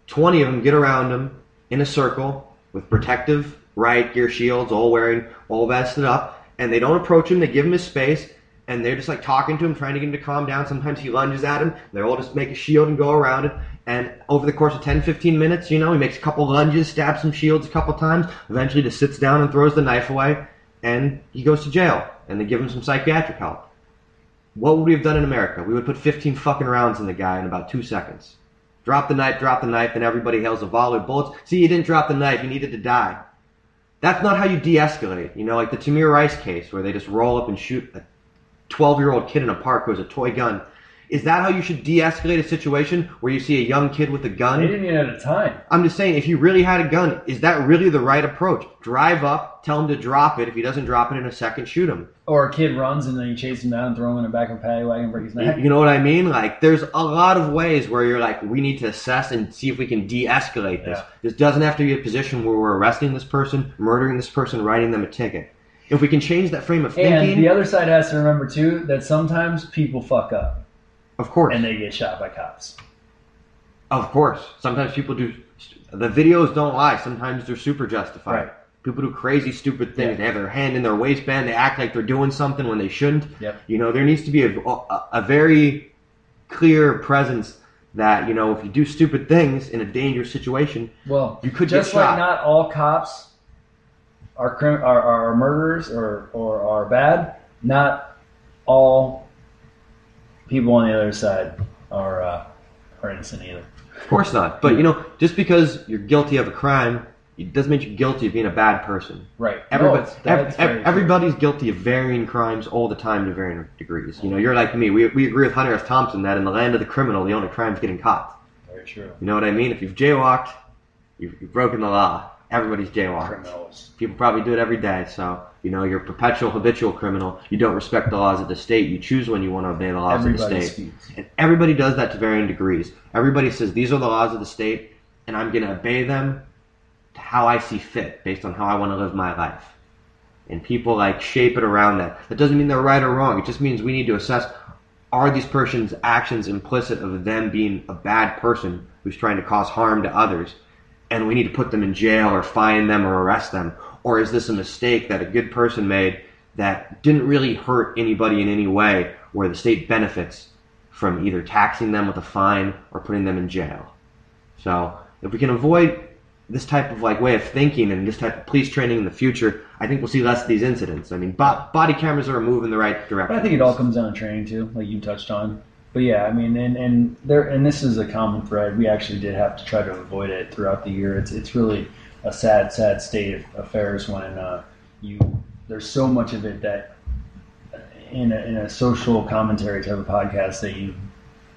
20 of them get around him in a circle with protective riot gear shields, all wearing, all vested up, and they don't approach him. They give him his space, and they're just like talking to him, trying to get him to calm down. Sometimes he lunges at him. They all just make a shield and go around it. And over the course of 10, 15 minutes, you know, he makes a couple lunges, stabs some shields a couple times, eventually just sits down and throws the knife away, and he goes to jail. And they give him some psychiatric help. What would we have done in America? We would put 15 fucking rounds in the guy in about two seconds. Drop the knife, drop the knife, and everybody hails a volley of bullets. See, you didn't drop the knife, you needed to die. That's not how you de-escalate. You know, like the Tamir Rice case where they just roll up and shoot a 12-year-old kid in a park who has a toy gun. Is that how you should de-escalate a situation where you see a young kid with a gun? They didn't even have the time. I'm just saying, if you really had a gun, is that really the right approach? Drive up, tell him to drop it. If he doesn't drop it in a second, shoot him. Or a kid runs and then you chase him down and throw him in the back of a paddy wagon and break his neck. You know what I mean? Like, there's a lot of ways where you're like, we need to assess and see if we can de-escalate this. Yeah. This doesn't have to be a position where we're arresting this person, murdering this person, writing them a ticket. If we can change that frame of thinking. And the other side has to remember too that sometimes people fuck up of course, and they get shot by cops. of course, sometimes people do. The videos don't lie. Sometimes they're super justified. Right. People do crazy, stupid things. Yeah. They have their hand in their waistband. They act like they're doing something when they shouldn't. Yep. You know, there needs to be a, a, a very clear presence that you know if you do stupid things in a dangerous situation, Well, You could just get like not all cops are crim- are, are murderers or, or are bad. Not all people on the other side are uh, are innocent either. Of course not. But you know, just because you're guilty of a crime, it doesn't make you guilty of being a bad person. Right. Everybody, No, ev- ev- true. everybody's guilty of varying crimes all the time to varying degrees. You know, you're like me. We, we agree with Hunter S. Thompson that in the land of the criminal, the only crime is getting caught. Very true. You know what I mean? If you've jaywalked, you've, you've broken the law. Everybody's jaywalked. Criminals. People probably do it every day. So, you know, you're a perpetual habitual criminal. You don't respect the laws of the state. You choose when you want to obey the laws Everybody of the state. speaks. And everybody does that to varying degrees. Everybody says, these are the laws of the state, and I'm going to obey them to how I see fit, based on how I want to live my life. And people like shape it around that. That doesn't mean they're right or wrong. It just means we need to assess are these person's actions implicit of them being a bad person who's trying to cause harm to others? And we need to put them in jail or fine them or arrest them? Or is this a mistake that a good person made that didn't really hurt anybody in any way where the state benefits from either taxing them with a fine or putting them in jail? So if we can avoid this type of like way of thinking and this type of police training in the future, I think we'll see less of these incidents. I mean, bo- body cameras are a move in the right direction. But I think it all comes down to training too, like you touched on. But yeah, I mean, and and there, and this is a common thread. We actually did have to try to avoid it throughout the year. It's it's really a sad, sad state of affairs when uh, you there's so much of it that in a, in a social commentary type of podcast that you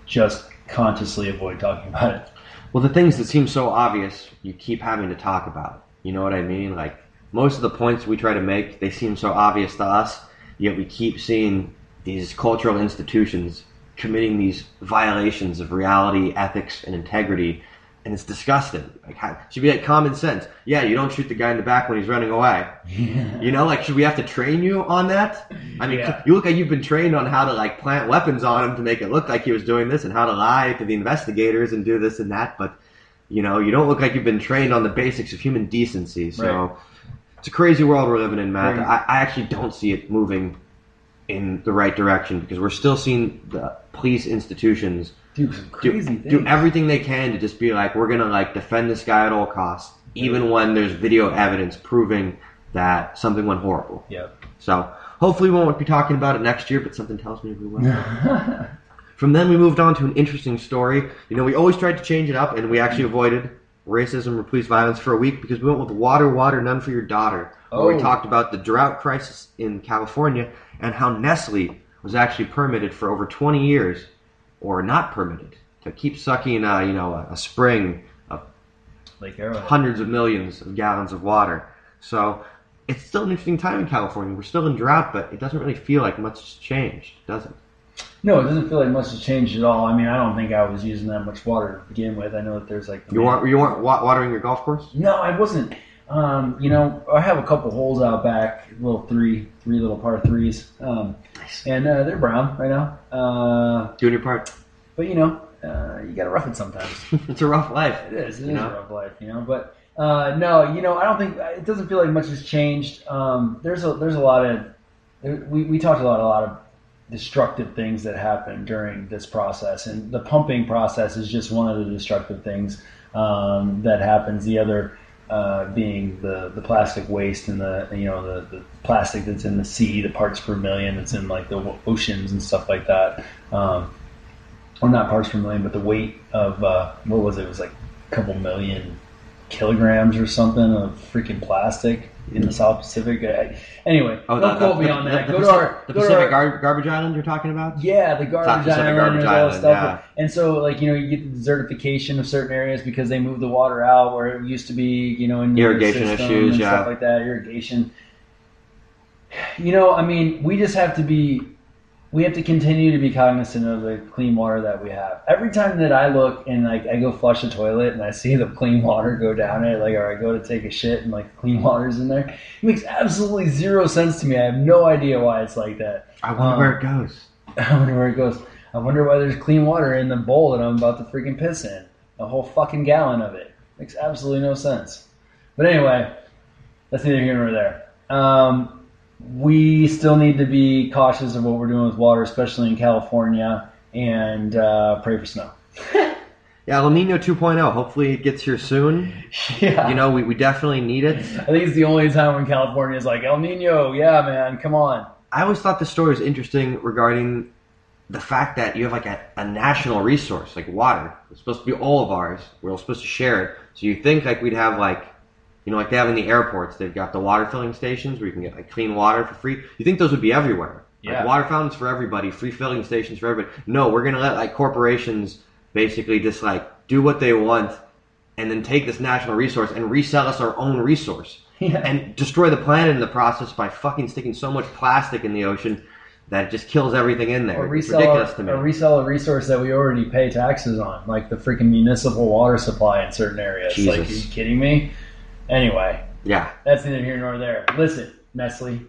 just consciously avoid talking about it. Well, the things that seem so obvious, you keep having to talk about. You know what I mean? Like most of the points we try to make, they seem so obvious to us, yet we keep seeing these cultural institutions committing these violations of reality, ethics, and integrity, and it's disgusting. Like, how, should be like common sense. Yeah, you don't shoot the guy in the back when he's running away. Yeah. You know, like, should we have to train you on that? I mean, Yeah. you look like you've been trained on how to like plant weapons on him to make it look like he was doing this, and how to lie to the investigators and do this and that. But you know, you don't look like you've been trained on the basics of human decency. So Right. it's a crazy world we're living in, Matt. Very. I, I actually don't see it moving in the right direction because we're still seeing the police institutions Do some do, crazy do things. everything they can to just be like, we're gonna like defend this guy at all costs, even when there's video evidence proving that something went horrible. Yep. So hopefully we won't be talking about it next year, but something tells me we will. From then we moved on to an interesting story. You know, we always tried to change it up, and we actually avoided racism or police violence for a week because we went with water, water, none for your daughter. Where Oh. we talked about the drought crisis in California and how Nestle was actually permitted for over 20 years, or not permitted, to keep sucking, uh, you know, a, a spring of Lake hundreds of millions of gallons of water. So it's still an interesting time in California. We're still in drought, but it doesn't really feel like much has changed, does it? No, it doesn't feel like much has changed at all. I mean, I don't think I was using that much water to begin with. I know that there's like You weren't you weren't wa- watering your golf course? No, I wasn't. Um, you know, I have a couple holes out back, little three, three little par threes, um, and uh, they're brown right now. Uh, Doing your part. but you know, uh, you gotta rough it sometimes. it's a rough life. It is. It is know? a rough life, you know. But uh, no, you know, I don't think it doesn't feel like much has changed. Um, there's a there's a lot of there- we we talked about a lot of destructive things that happen during this process, and the pumping process is just one of the destructive things um, that happens. The other. Uh, being the, the plastic waste and the you know the, the plastic that's in the sea, the parts per million that's in like the oceans and stuff like that. Um, or not parts per million, but the weight of uh, what was it? It was like a couple million kilograms or something of freaking plastic in the South Pacific. Uh, anyway, Oh, don't the, quote the, me on the- that. the go to Pacific, our the Pacific our, gar- garbage island you're talking about? yeah, the garbage island, garbage and all island, stuff. yeah. And so, like you know, you get the desertification of certain areas because they move the water out where it used to be, you know, in the Irrigation issues, and yeah. stuff like that. Irrigation. You know, I mean, we just have to be we have to continue to be cognizant of the clean water that we have. Every time that I look and like I go flush the toilet and I see the clean water go down it, like or I go to take a shit and like clean water's in there, it makes absolutely zero sense to me. I have no idea why it's like that. I wonder Um, where it goes. I wonder where it goes. I wonder why there's clean water in the bowl that I'm about to freaking piss in. A whole fucking gallon of it. Makes absolutely no sense. But anyway, that's neither here nor there. Um, we still need to be cautious of what we're doing with water, especially in California, and uh, pray for snow. Yeah, El Nino 2.0. Hopefully it gets here soon. Yeah. You know, we, we definitely need it. I think it's the only time when California is like, El Nino, yeah, man, come on. I always thought this story was interesting regarding the fact that you have like a, a national resource, like water. It's supposed to be all of ours. We're all supposed to share it. So you think like we'd have like, you know, like they have in the airports, they've got the water filling stations where you can get like clean water for free. You think those would be everywhere? Yeah. Like water fountains for everybody, free filling stations for everybody. No, we're gonna let like corporations basically just like do what they want and then take this national resource and resell us our own resource Yeah. and destroy the planet in the process by fucking sticking so much plastic in the ocean that it just kills everything in there. Or it's resell, ridiculous to me. or resell a resource that we already pay taxes on, like the freaking municipal water supply in certain areas. Like, are you kidding me? Anyway, yeah, that's neither here nor there. Listen, Nestle,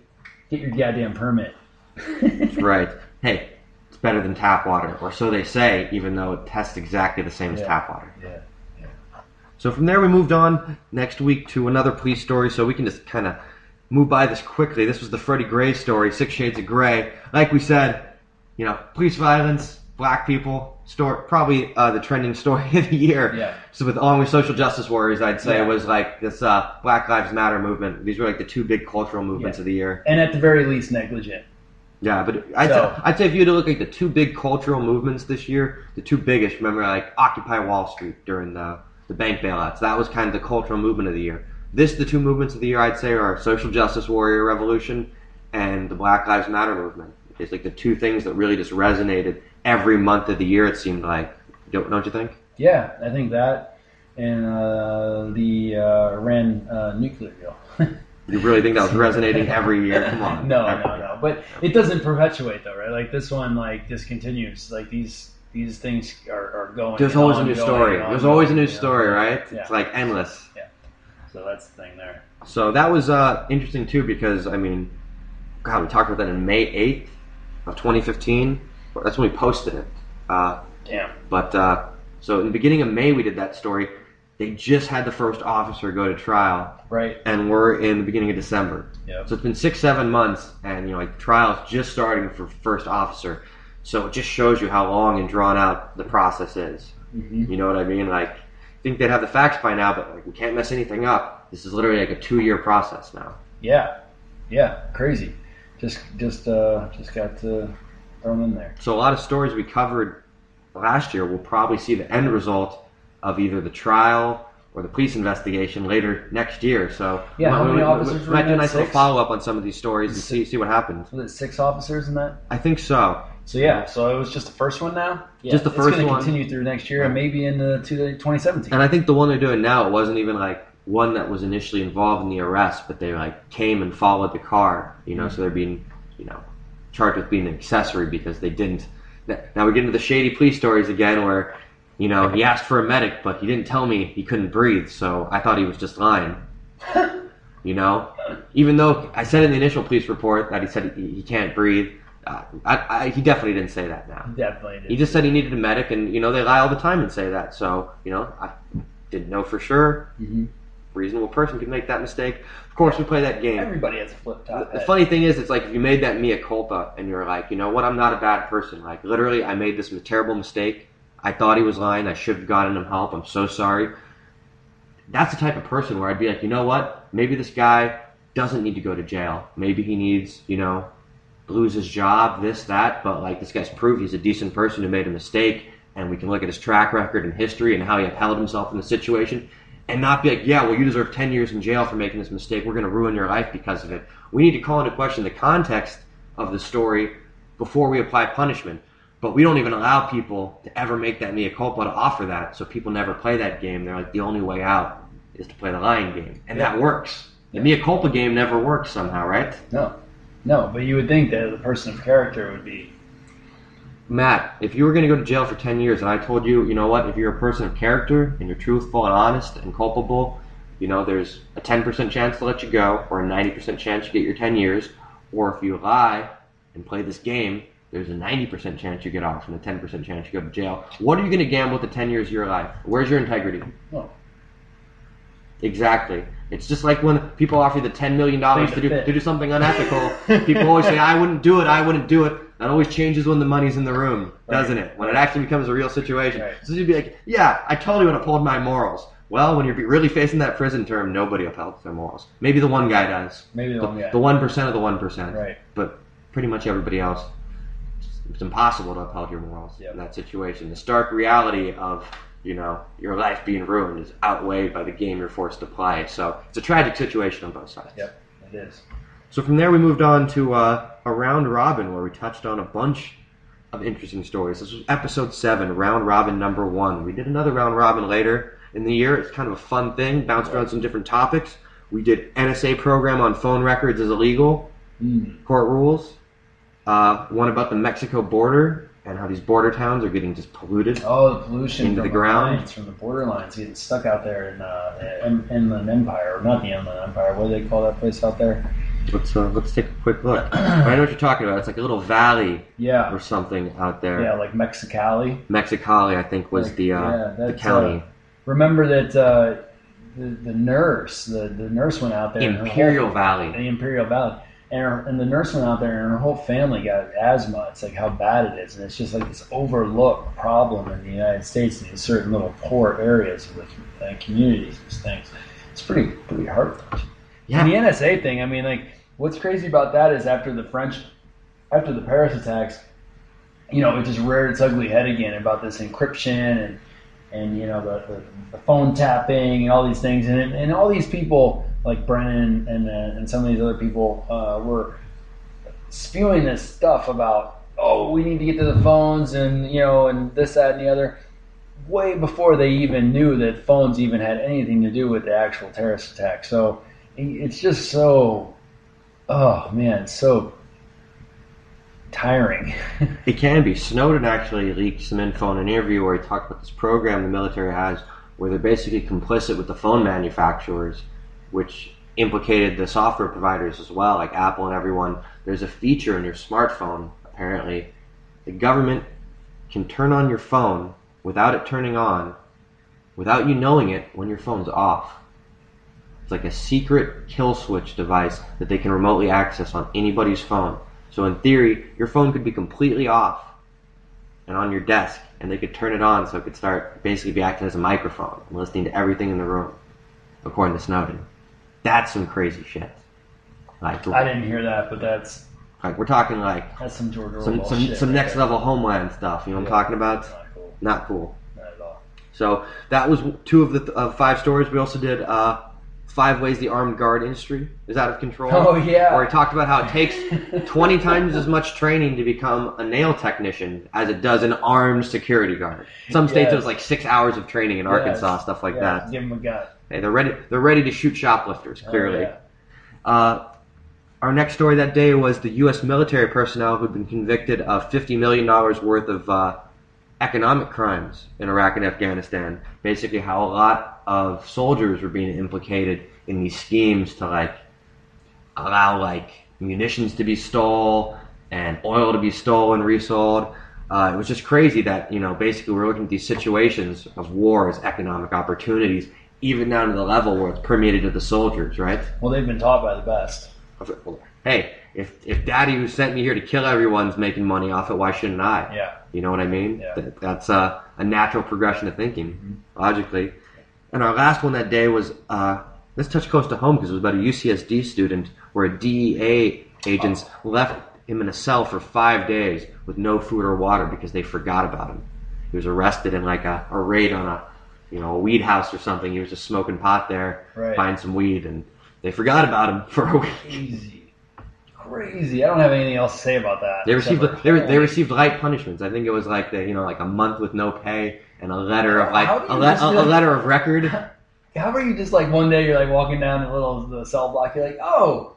get your goddamn permit. right. Hey, it's better than tap water, or so they say, even though it tests exactly the same as tap water. Yeah. So from there, we moved on next week to another police story, so we can just kind of move by this quickly. This was the Freddie Gray story, Six Shades of Gray. Like we said, you know, police violence, black people, story, probably uh, the trending story of the year. Yeah. So with along with social justice warriors, I'd say Yeah. was like this uh, Black Lives Matter movement. These were like the two big cultural movements Yeah. of the year. And at the very least, negligent. Yeah, but I'd, So- say, I'd say if you had to look like the two big cultural movements this year, the two biggest, remember like Occupy Wall Street during the, the bank bailouts. That was kind of the cultural movement of the year. This, the two movements of the year, I'd say, are social justice warrior revolution and the Black Lives Matter movement. It's like the two things that really just resonated every month of the year. It seemed like, don't, don't you think? Yeah, I think that and uh, the uh, Iran uh, nuclear deal. You really think that was resonating every year? Come on. no, no, no. But it doesn't perpetuate though, right? Like this one, like this continues. Like these these things are, are going. There's always a new story. There's always a new story, right? Yeah. It's like endless. Yeah. So that's the thing there. So that was uh, interesting too because I mean, God, we talked about that in May eighth of 2015. That's when we posted it. Uh, Damn. but uh, so in the beginning of May we did that story. They just had the first officer go to trial, Right. and we're in the beginning of December. Yep. So it's been six, seven months, and you know, like trials just starting for first officer. So it just shows you how long and drawn out the process is. hmm You know what I mean? Like, I think they'd have the facts by now, but like we can't mess anything up. This is literally like a two-year process now. Yeah. Yeah. Crazy. Just just uh just got to throw them in there. So a lot of stories we covered last year will probably see the end result of either the trial or the police investigation later next year. So Yeah, we, how might- many we- we- officers we were might do a nice little follow up on some of these stories and see see what happens. Was it six officers in that? I think so. So yeah. So it was just the first one now. Yeah. Just the first gonna one. continue through next year and maybe into 2017. And I think the one they're doing now, it wasn't even like one that was initially involved in the arrest, but they like came and followed the car. You know, mm-hmm. so they're being you know charged with being an accessory because they didn't. Now we get into the shady police stories again, where you know he asked for a medic, but he didn't tell me he couldn't breathe, so I thought he was just lying. you know, even though I said in the initial police report that he said he, he can't breathe, uh, I, I, he definitely didn't say that. Now Definitely. Did. he just said he needed a medic, and you know they lie all the time and say that. So you know I didn't know for sure. Mhm. Reasonable person could make that mistake. Of course, we play that game. Everybody has a flip top. The head. funny thing is, it's like if you made that mea culpa and you're like, you know what, I'm not a bad person. Like, literally, I made this terrible mistake. I thought he was lying. I should have gotten him help. I'm so sorry. That's the type of person where I'd be like, you know what, maybe this guy doesn't need to go to jail. Maybe he needs, you know, lose his job, this, that. But like, this guy's proved he's a decent person who made a mistake, and we can look at his track record and history and how he upheld himself in the situation and not be like, yeah, well, you deserve 10 years in jail for making this mistake. We're going to ruin your life because of it. We need to call into question the context of the story before we apply punishment. But we don't even allow people to ever make that mea culpa to offer that, so people never play that game. They're like, the only way out is to play the lying game. And that works. The mea culpa game never works somehow, right? No, no. But you would think that the person of character would be. Matt, if you were going to go to jail for 10 years and I told you, you know what, if you're a person of character and you're truthful and honest and culpable, you know, there's a 10% chance to let you go or a 90% chance you get your 10 years. Or if you lie and play this game, there's a 90% chance you get off and a 10% chance you go to jail. What are you going to gamble with the 10 years of your life? Where's your integrity? Oh, Exactly. It's just like when people offer you the $10 million to do, fit. to do something unethical. people always say, I wouldn't do it, I wouldn't do it. That always changes when the money's in the room, doesn't Right. it? When it actually becomes a real situation. Right. So you'd be like, yeah, I totally would uphold my morals. Well, when you're really facing that prison term, nobody upholds their morals. Maybe the one guy does. maybe the The, one guy. the 1% of the 1%. Right. But pretty much everybody else, it's impossible to uphold your morals Yep. in that situation. The stark reality of, you know, your life being ruined is outweighed by the game you're forced to play. So it's a tragic situation on both sides. Yep, it is. So from there, we moved on to uh, a round robin where we touched on a bunch of interesting stories. This was episode seven, round robin number one. We did another round robin later in the year. It's kind of a fun thing, bounced around some different topics. We did NSA program on phone records is illegal, Mm. court rules. Uh, one about the Mexico border and how these border towns are getting just polluted. Oh, the pollution Into from the ground. lines, from the border lines, getting stuck out there in uh, in Inland Empire, or not the Inland Empire. What do they call that place out there? Let's uh, let's take a quick look. I know what you're talking about. It's like a little valley Yeah, or something out there. yeah, like Mexicali. Mexicali, I think, was Like, the uh, yeah, the that's, county. uh, Remember that uh, the the nurse, the, the nurse went out there. Imperial whole- Valley. the Imperial Valley. And, her, and the nurse went out there, and her whole family got asthma. It's like how bad it is, and it's just like this overlooked problem in the United States in these certain little poor areas with uh, communities and things. It's pretty pretty hard. Yeah. And the NSA thing, I mean, like, what's crazy about that is after the French, after the Paris attacks, you know, it just reared its ugly head again about this encryption and and you know the, the, the phone tapping and all these things. And and all these people like Brennan and uh, and some of these other people uh, were spewing this stuff about oh we need to get to the phones and you know and this that and the other way before they even knew that phones even had anything to do with the actual terrorist attack. So it's just so oh man so tiring It can be. Snowden actually leaked some info in an interview where he talked about this program the military has where they're basically complicit with the phone manufacturers, which implicated the software providers as well, like Apple and everyone. There's a feature in your smartphone, apparently. The government can turn on your phone without it turning on, without you knowing it, when your phone's off. It's like a secret kill switch device that they can remotely access on anybody's phone. So in theory, your phone could be completely off and on your desk, and they could turn it on so it could start basically be acting as a microphone and listening to everything in the room, according to Snowden. That's some crazy shit. Like, I didn't hear that but that's like we're talking like that's some George Orwell some, shit some right next there. level homeland stuff. You know what Yeah. I'm talking about? Not cool. Not cool. Not at all. So that was two of the uh, five stories. We also did uh, five ways the armed guard industry is out of control. Oh, yeah. Where he talked about how it takes 20 times as much training to become a nail technician as it does an armed security guard. Some states Yes. it was like six hours of training in Arkansas, stuff like Yeah, that. Give him a gun. Hey, they're ready. They're ready to shoot shoplifters. Oh, Clearly. yeah. Uh, our next story that day was the U.S. military personnel who'd been convicted of $50 million worth of uh, economic crimes in Iraq and Afghanistan. Basically, how a lot of soldiers were being implicated in these schemes to like allow like munitions to be stole and oil to be stolen, resold. Uh, it was just crazy that you know basically we're looking at these situations of war as economic opportunities, even down to the level where it's permeated to the soldiers, right? Well, they've been taught by the best. Hey, if if Daddy who sent me here to kill everyone's making money off it, why shouldn't I? Yeah. You know what I mean? Yeah. That, that's a, a natural progression of thinking, logically. And our last one that day was uh, let's touch close to home because it was about a UCSD student where a DEA agents left him in a cell for five days with no food or water because they forgot about him. He was arrested in like a, a raid on a you know a weed house or something. He was just smoking pot there, Right. buying some weed, and they forgot about him for a week. Crazy. Crazy. I don't have anything else to say about that. They received they, re- they received light punishments. I think it was like the, you know like a month with no pay and a letter of like How do you a, le- a, a letter of record. How are you just like one day you're like walking down the little the cell block, you're like, oh,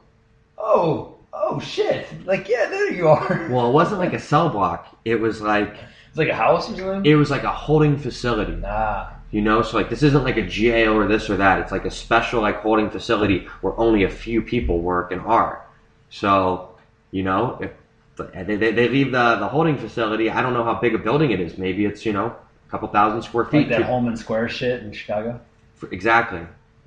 oh, oh shit. Like, yeah, there you are. Well, it wasn't like a cell block. It was like It's like a house or something? it was like a holding facility. nah. You know, so like this isn't like a jail or this or that. It's like a special like holding facility where only a few people work and are. So, you know, if they, they, they leave the, the holding facility, I don't know how big a building it is. Maybe it's, you know, a couple thousand square feet. Like that Homan Square shit in Chicago. For- Exactly.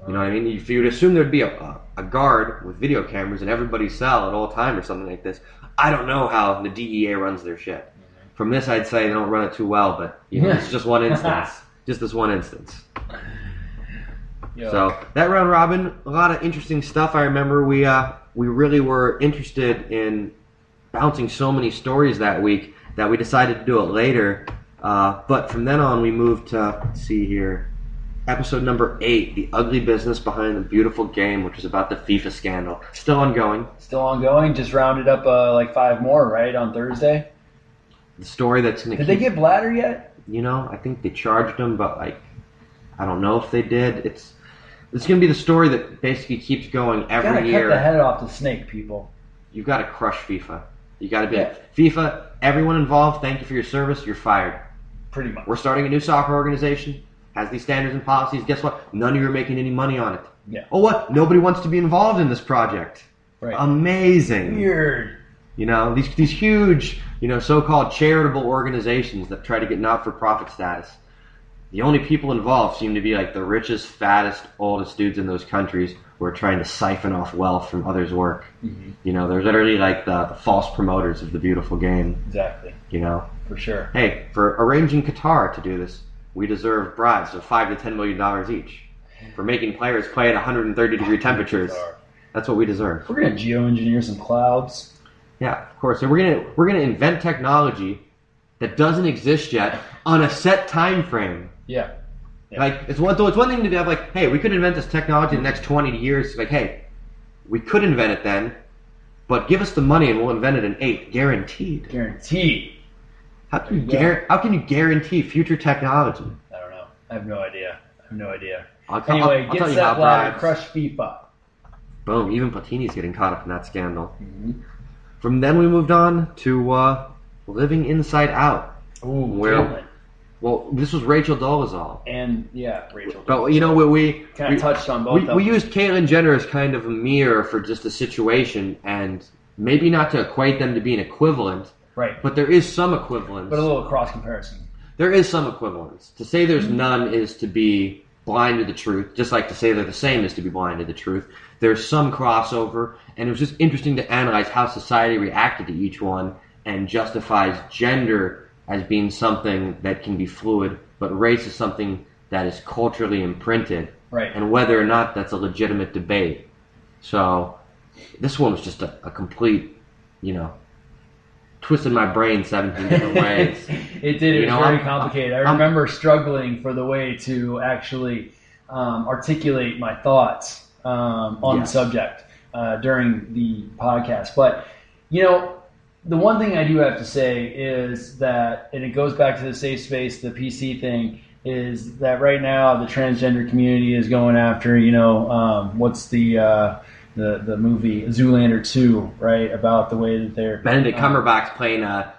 You know what I mean? If you would assume there'd be a, a, a guard with video cameras in everybody's cell at all time or something like this, I don't know how the DEA runs their shit. From this, I'd say they don't run it too well, but you know, it's just one instance. just this one instance. So that round robin, a lot of interesting stuff. I remember we uh, we really were interested in bouncing so many stories that week that we decided to do it later. Uh, but from then on, we moved to let's see here, episode number eight, the ugly business behind the beautiful game, which is about the FIFA scandal, still ongoing. Still ongoing. Just rounded up uh, like five more, right, on Thursday. The story that's going to Did they get Blatter yet? you know, I think they charged him, but like, I don't know if they did. It's it's going to be the story that basically keeps going every Gotta every cut year. the head off the snake, people. You've got to crush FIFA. You got to be Yeah. FIFA. Everyone involved, thank you for your service. You're fired. Pretty much. We're starting a new soccer organization. Has these standards and policies. Guess what? None of you are making any money on it. Yeah. Oh, what? Nobody wants to be involved in this project. Right. Amazing. Weird. You know these these huge, you know, so-called charitable organizations that try to get not-for-profit status. The only people involved seem to be like the richest, fattest, oldest dudes in those countries who are trying to siphon off wealth from others' work. Mm-hmm. You know, they're literally like the, the false promoters of the beautiful game. Exactly. You know, For sure. hey, for arranging Qatar to do this, we deserve bribes of five to ten million dollars each. For making players play at 130 degree temperatures, that's what we deserve. We're gonna geoengineer some clouds. Yeah, of course. So we're gonna we're gonna invent technology that doesn't exist yet on a set time frame. Yeah. Yeah. Like it's one it's one thing to have like, hey, we could invent this technology in the next twenty years. Like, hey, we could invent it then, but give us the money and we'll invent it in eight, guaranteed. Guaranteed. How can you Yeah. guar- how can you guarantee future technology? I don't know. I have no idea. I have no idea. I'll, Anyway, I'll, I'll get tell you set how bribes. crush FIFA. Boom! Even Platini's getting caught up in that scandal. Mhm. From then we moved on to uh, living inside out. Ooh, Well, Caitlyn. Well, this was Rachel Dolezal. and yeah, Rachel. But you know, we we, kind of touched on both we, of them. we used Caitlyn Jenner as kind of a mirror for just a situation, and maybe not to equate them to being equivalent, right, but there is some equivalence. but a little cross comparison. there is some equivalence. To say there's mm-hmm. none is to be blind to the truth, just like to say they're the same is to be blind to the truth. There's some crossover, and it was just interesting to analyze how society reacted to each one and justifies gender as being something that can be fluid, but race is something that is culturally imprinted, Right. and whether or not that's a legitimate debate. So, this one was just a, a complete, you know, twisted my brain 17 different ways. it did. It You was know, very I'm- complicated. I I'm- remember struggling for the way to actually um, articulate my thoughts um, on Yes. the subject uh, during the podcast. But you know, the one thing I do have to say is that, and it goes back to the safe space, the PC thing. is that right now the transgender community is going after you know um, what's the uh, the the movie Zoolander two right about the way that they're Benedict um, Cumberbatch's playing a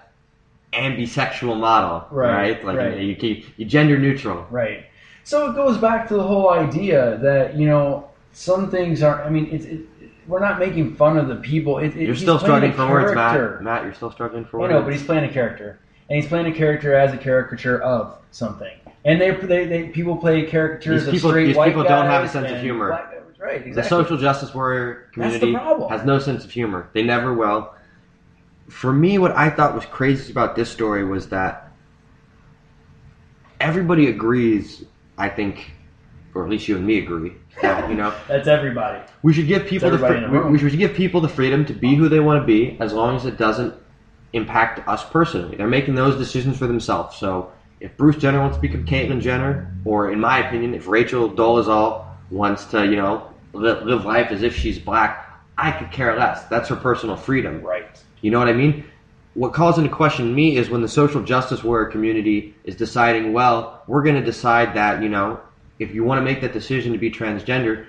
ambisexual model, Right, right? Like right. You, you, you gender neutral. Right. So it goes back to the whole idea that you know some things are. I mean, it's it, we're not making fun of the people. It, it, You're still struggling for words. Matt. Matt, you're still struggling for words. I know, but he's playing a character, and he's playing a character as a caricature of something. And they, they, they people play caricatures These of people- straight these white people don't have a sense of humor. black guys. Right. The social justice warrior community has no sense of humor. They never will. For me, what I thought was crazy about this story was that everybody agrees, I think, or at least you and me agree, that, you know, That's everybody. we should give people the fr- the we, we should give people the freedom to be who they want to be as long as it doesn't impact us personally. They're making those decisions for themselves. So if Bruce Jenner wants to become Caitlyn Jenner, or in my opinion, if Rachel Dolezal wants to, you know, live, live life as if she's black, I could care less. That's her personal freedom. Right. You know what I mean? What calls into question me is when the social justice warrior community is deciding, well, we're going to decide that, you know, if you want to make that decision to be transgender,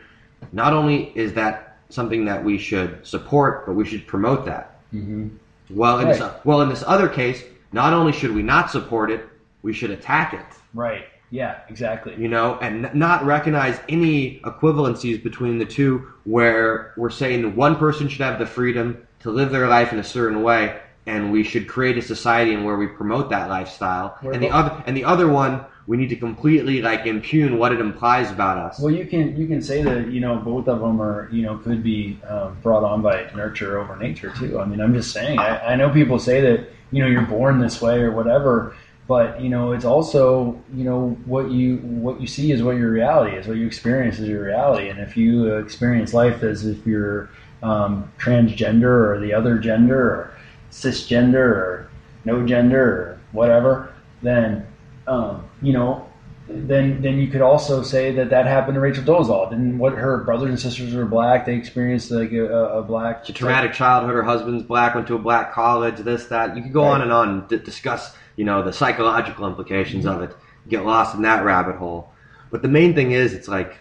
not only is that something that we should support, but we should promote that. Mm-hmm. Well, in this, well, in this other case, not only should we not support it, we should attack it. Right. Yeah. Exactly. You know, and n- not recognize any equivalencies between the two, where we're saying one person should have the freedom to live their life in a certain way, and we should create a society in where we promote that lifestyle. What and the other, and the other one, we need to completely like impugn what it implies about us. Well, you can you can say that you know both of them are you know could be um, brought on by nurture over nature too. I mean, I'm just saying. I, I know people say that you know you're born this way or whatever, but you know it's also you know what you what you see is what your reality is. What you experience is your reality. And if you uh, experience life as if you're um, transgender or the other gender or cisgender or no gender or whatever, then um, you know then then you could also say that that happened to Rachel Dolezal. Didn't what her brothers and sisters were black? They experienced like a, a black a traumatic childhood. Her husband's black. Went to a black college. This, that. You could go Right. on and on and discuss, you know, the psychological implications of it. Get lost in that rabbit hole. But the main thing is, it's like,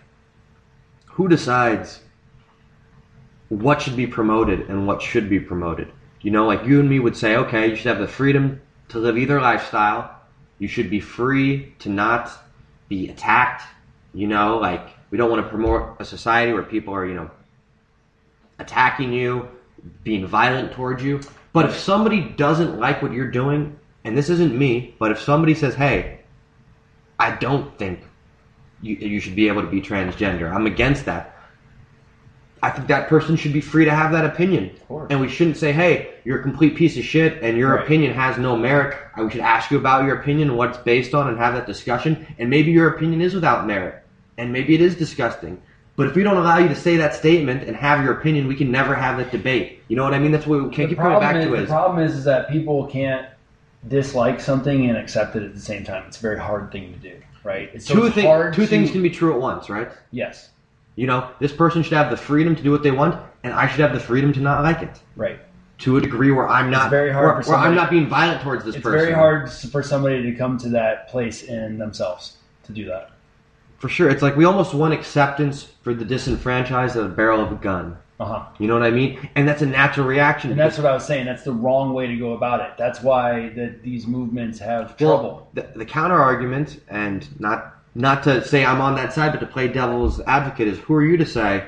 who decides what should be promoted and what should be promoted? You know, like you and me would say, okay, you should have the freedom to live either lifestyle. You should be free to not be attacked. You know, like we don't want to promote a society where people are, you know, attacking you, being violent towards you. But if somebody doesn't like what you're doing, and this isn't me, but if somebody says, "Hey, I don't think you, you should be able to be transgender. I'm against that." I think that person should be free to have that opinion. course. And we shouldn't say, "Hey, you're a complete piece of shit, and your Right. opinion has no merit." I we should ask you about your opinion, what it's based on, and have that discussion. And maybe your opinion is without merit, and maybe it is disgusting. But if we don't allow you to say that statement and have your opinion, we can never have that debate. You know what I mean? That's what we can't the keep coming back is, to. the Is problem is, is that people can't dislike something and accept it at the same time. It's a very hard thing to do, right? It's so two things. hard Two to- things can be true at once, right? yes, You know, this person should have the freedom to do what they want, and I should have the freedom to not like it. right. To a degree where I'm not, very hard where, where I'm not being violent towards this It's person. It's very hard for somebody to come to that place in themselves to do that. For sure, it's like we almost want acceptance for the disenfranchised at the barrel of a gun. Uh huh. You know what I mean? And that's a natural reaction. And that's what I was saying. That's the wrong way to go about it. That's why that these movements have trouble. Well, the, the counter argument, and not not to say I'm on that side, but to play devil's advocate is who are you to say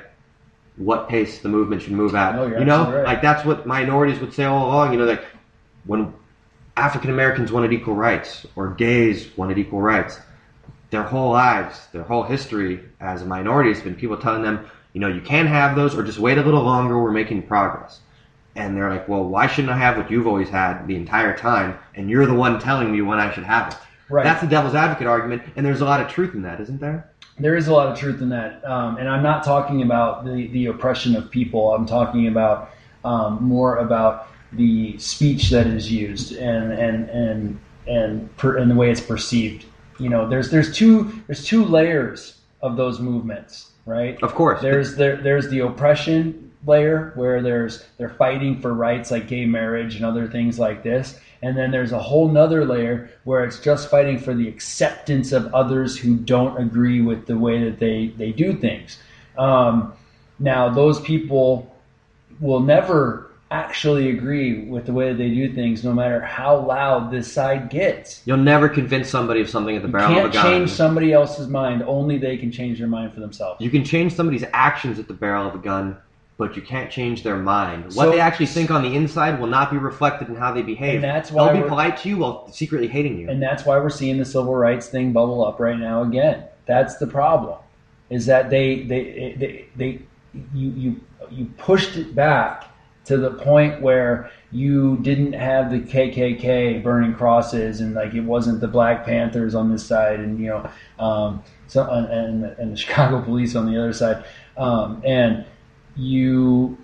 what pace the movement should move at? No, you're know, right. like that's what minorities would say all along. You know, like when African Americans wanted equal rights or gays wanted equal rights, their whole lives, their whole history as a minority has been people telling them, you know, you can have those or just wait a little longer. We're making progress. And they're like, well, why shouldn't I have what you've always had the entire time? And you're the one telling me when I should have it. Right. That's the devil's advocate argument, and there's a lot of truth in that, isn't there? There is a lot of truth in that, um, and I'm not talking about the, the oppression of people. I'm talking about um, more about the speech that is used and and and and per, and the way it's perceived. You know, there's there's two there's two layers of those movements, right? Of course. There's there there's the oppression layer where there's they're fighting for rights like gay marriage and other things like this, And then there's a whole nother layer where it's just fighting for the acceptance of others who don't agree with the way that they, they do things. Um, now, those people will never actually agree with the way that they do things, no matter how loud this side gets. You'll never convince somebody of something at the You barrel of a gun. You can't change somebody else's mind. Only they can change their mind for themselves. You can change somebody's actions at the barrel of a gun, but you can't change their mind. What So- they actually think on the inside will not be reflected in how they behave. And that's why They'll be polite to you while secretly hating you. and that's why we're seeing the civil rights thing bubble up right now again. That's the problem, is that they they they, they you you you pushed it back to the point where you didn't have the KKK burning crosses and like it wasn't the Black Panthers on this side and you know um, so and, and and the Chicago police on the other side um, and you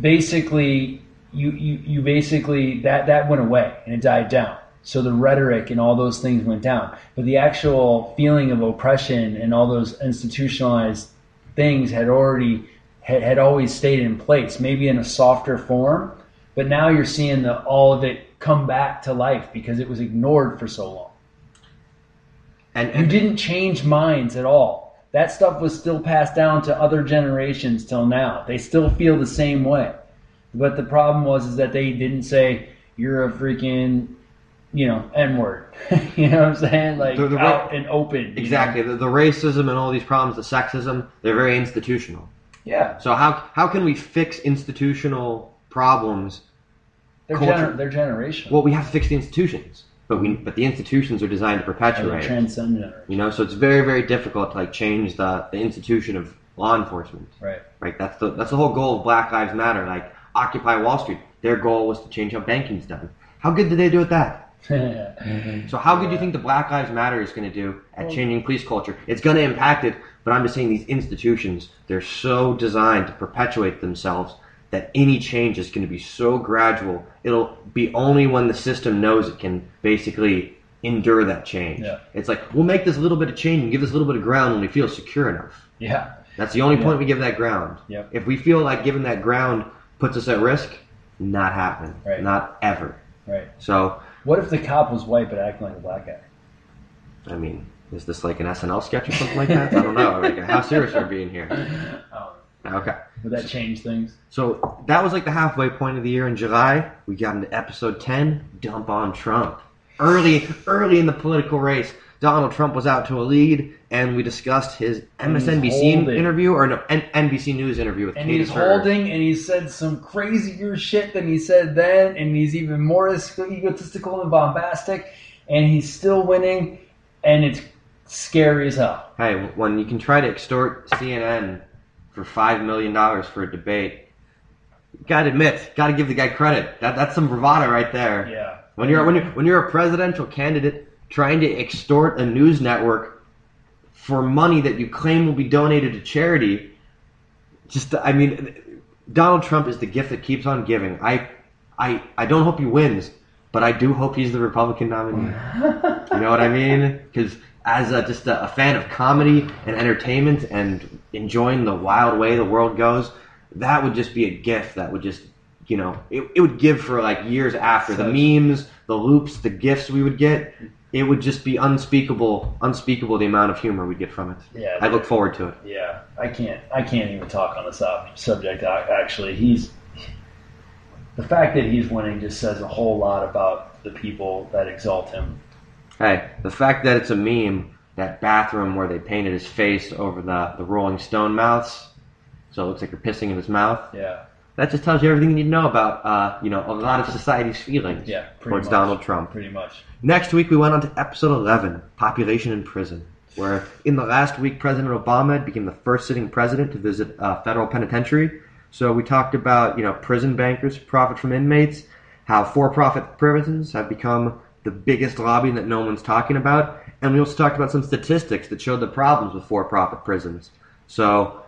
basically you, you you basically that that went away and it died down. So the rhetoric and all those things went down. But the actual feeling of oppression and all those institutionalized things had already had, had always stayed in place maybe in a softer form. But now you're seeing the all of it come back to life because it was ignored for so long. And, you didn't change minds at all. That stuff was still passed down to other generations till now. They still feel the same way. But the problem was is that they didn't say you're a freaking, you know, N word. you know what I'm saying? Like The- the ra- out and open. exactly the, the racism and all these problems, the sexism, they're very institutional. Yeah. So how how can we fix institutional problems? They're, gener- they're generational. Well, we have to fix the institutions, but we but the institutions are designed to perpetuate. transcend generation. You know, so it's very very difficult to like change the, the institution of law enforcement. Right. Right. That's the that's the whole goal of Black Lives Matter. Like Occupy Wall Street. Their goal was to change how banking's done. How good did they do at that? Mm-hmm. So how good do you think the Black Lives Matter is going to do at changing police culture? It's going to impact it, but I'm just saying these institutions, they're so designed to perpetuate themselves that any change is going to be so gradual. It'll be only when the system knows it can basically endure that change. Yeah. It's like, we'll make this little bit of change and give this little bit of ground when we feel secure enough. yeah. That's the only Yeah. point we give that ground. Yep. If we feel like giving that ground puts us at risk, not happen. Right. Not ever. Right. So, What if the cop was white but acting like a black guy? I mean, is this like an SNL sketch or something like that? I don't know. Like, how serious are we being here? Oh, Okay. Would that change things? So that was like the halfway point of the year in July. We got into episode 10, Dump on Trump. Early, early in the political race, Donald Trump was out to a lead, and we discussed his MSNBC holding. interview, or no, N- NBC News interview with and Katie he's Turner. holding and he said some crazier shit than he said then and he's even more egotistical and bombastic and he's still winning and it's scary as hell Hey, when you can try to extort CNN for five million dollars for a debate, gotta admit, gotta give the guy credit. That that's some bravado right there. yeah When you're when you're when you're a presidential candidate trying to extort a news network for money that you claim will be donated to charity, just I mean, Donald Trump is the gift that keeps on giving. I I I don't hope he wins, but I do hope he's the Republican nominee. you know what I mean? Because as a, just a, a fan of comedy and entertainment and enjoying the wild way the world goes, that would just be a gift that would just you know it, it would give for like years after the memes the loops the gifts we would get. It would just be unspeakable unspeakable the amount of humor we'd get from it. Yeah. i look forward to it. Yeah. I can't i can't even talk on this subject actually. He's the fact that he's winning just says a whole lot about the people that exalt him hey the fact that it's a meme that bathroom where they painted his face over the, the rolling stone mouths so it looks like you're pissing in his mouth yeah that just tells you everything you need to know about uh, you know a lot of society's feelings yeah towards much. donald trump pretty much Next week, we went on to episode 11, Population in Prison, where in the last week, President Obama became the first sitting president to visit a federal penitentiary. So we talked about, you know, prison bankers who profit from inmates, how for-profit prisons have become the biggest lobbying that no one's talking about, and we also talked about some statistics that showed the problems with for-profit prisons. So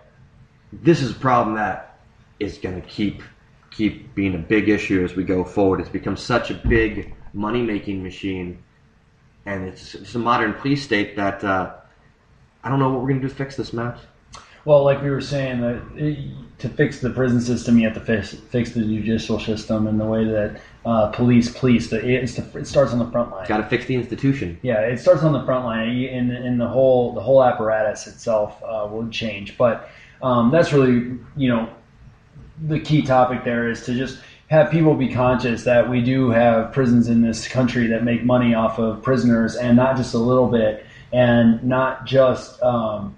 this is a problem that is going to keep keep being a big issue as we go forward. It's become such a big money making machine, and it's, it's a modern police state that uh, I don't know what we're going to do to fix this, Matt. Well, like we were saying, it, to fix the prison system, you have to fix, fix the judicial system and the way that uh, police, police. The, it's the, it starts on the front line. Got to fix the institution. Yeah, it starts on the front line, and, and the whole the whole apparatus itself uh, will change. But um, that's really you know the key topic there is to just have people be conscious that we do have prisons in this country that make money off of prisoners, and not just a little bit, and not just um,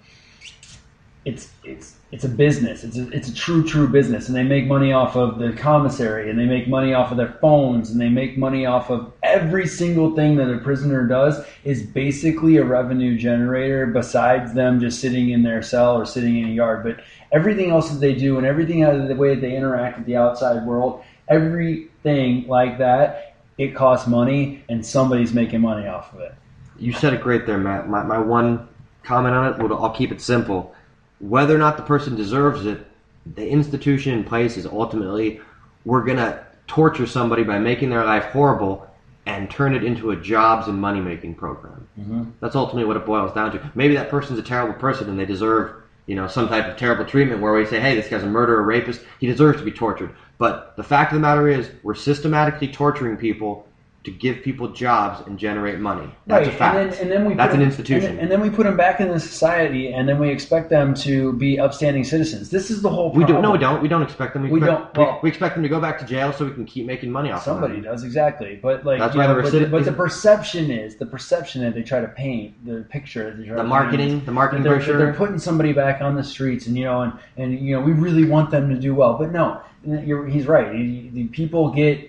it's it's it's a business. It's a, it's a true true business, and they make money off of the commissary, and they make money off of their phones, and they make money off of every single thing that a prisoner does is basically a revenue generator. Besides them just sitting in their cell or sitting in a yard, but everything else that they do and everything out of the way that they interact with the outside world, everything like that, it costs money, and somebody's making money off of it. You said it great there, Matt. My, my one comment on it, well, I'll keep it simple. Whether or not the person deserves it, the institution in place is ultimately we're going to torture somebody by making their life horrible and turn it into a jobs and money making program. Mm-hmm. That's ultimately what it boils down to. Maybe that person's a terrible person and they deserve, you know, some type of terrible treatment where we say, hey, this guy's a murderer, rapist, he deserves to be tortured. But the fact of the matter is, we're systematically torturing people to give people jobs and generate money. That's right. a fact. And then, and then we That's an institution. And then, and then we put them back in the society, and then we expect them to be upstanding citizens. This is the whole. we Problem. do no, we don't. We don't expect them. We, We expect, don't- well- we, we expect them to go back to jail so we can keep making money off. of them. Somebody does exactly, but like That's why know, the but, recidiv- but the perception is the perception that they try to paint the picture that they The to marketing- paint, the marketing they're, brochure. they're putting somebody back on the streets, and you know, and and you know, we really want them to do well, but no, you're, he's right. The people get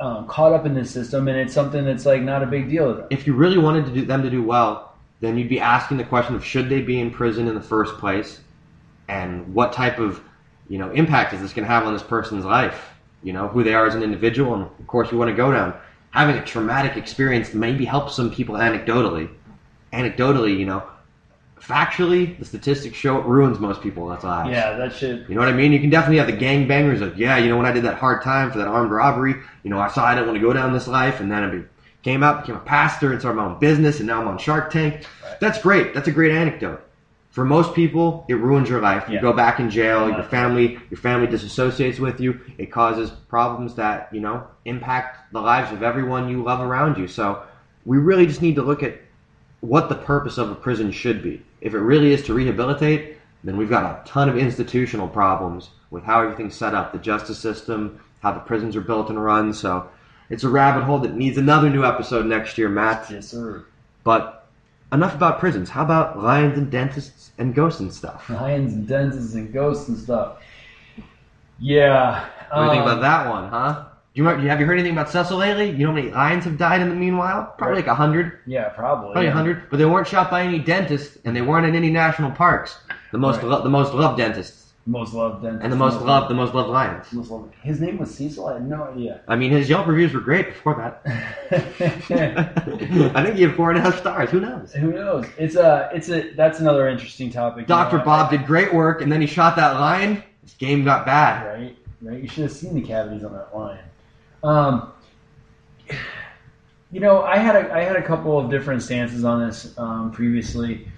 um, caught up in this system, and it's something that's like not a big deal to them. If you really wanted to do them to do well, then you'd be asking the question of should they be in prison in the first place, and what type of you know impact is this going to have on this person's life? You know who they are as an individual, and of course you want to go down having a traumatic experience maybe helps some people anecdotally. Anecdotally, you know, factually, the statistics show it ruins most people. That's lives. Yeah, that shit. You know what I mean? You can definitely have the gangbangers of, yeah, you know, when I did that hard time for that armed robbery, you know, I saw I didn't want to go down this life, and then I came out, became a pastor, and started my own business, and now I'm on Shark Tank. That's great. That's a great anecdote. For most people, it ruins your life. You go back in jail. Your family, your family disassociates with you. It causes problems that you know impact the lives of everyone you love around you. So we really just need to look at what the purpose of a prison should be. If it really is to rehabilitate, then we've got a ton of institutional problems with how everything's set up, the justice system, how the prisons are built and run. So it's a rabbit hole that needs another new episode next year, Matt. Yes, sir. But enough about prisons. How about lions and dentists and ghosts and stuff? Lions and dentists and ghosts and stuff. Yeah. What do you think um, about that one, huh? You, remember, have you heard anything about Cecil lately? You know how many lions have died in the meanwhile? Probably like a hundred. Yeah, probably. Probably a yeah. hundred, but they weren't shot by any dentists, and they weren't in any national parks. The most, Right. lo- the most loved dentists, Most loved dentist. and the most loved, the most loved lions. Most loved. His name was Cecil. I had no idea. I mean, his Yelp reviews were great before that. I think he had four and a half stars. Who knows? Who knows? It's a. It's a. That's another interesting topic. you Doctor know, Bob did great work, and then he shot that lion. This game got bad. Right. Right. You should have seen the cavities on that lion. Um. You know, I had a I had a couple of different stances on this um, previously,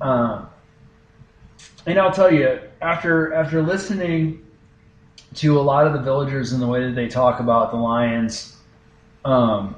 um, and I'll tell you after after listening to a lot of the villagers and the way that they talk about the lions, um,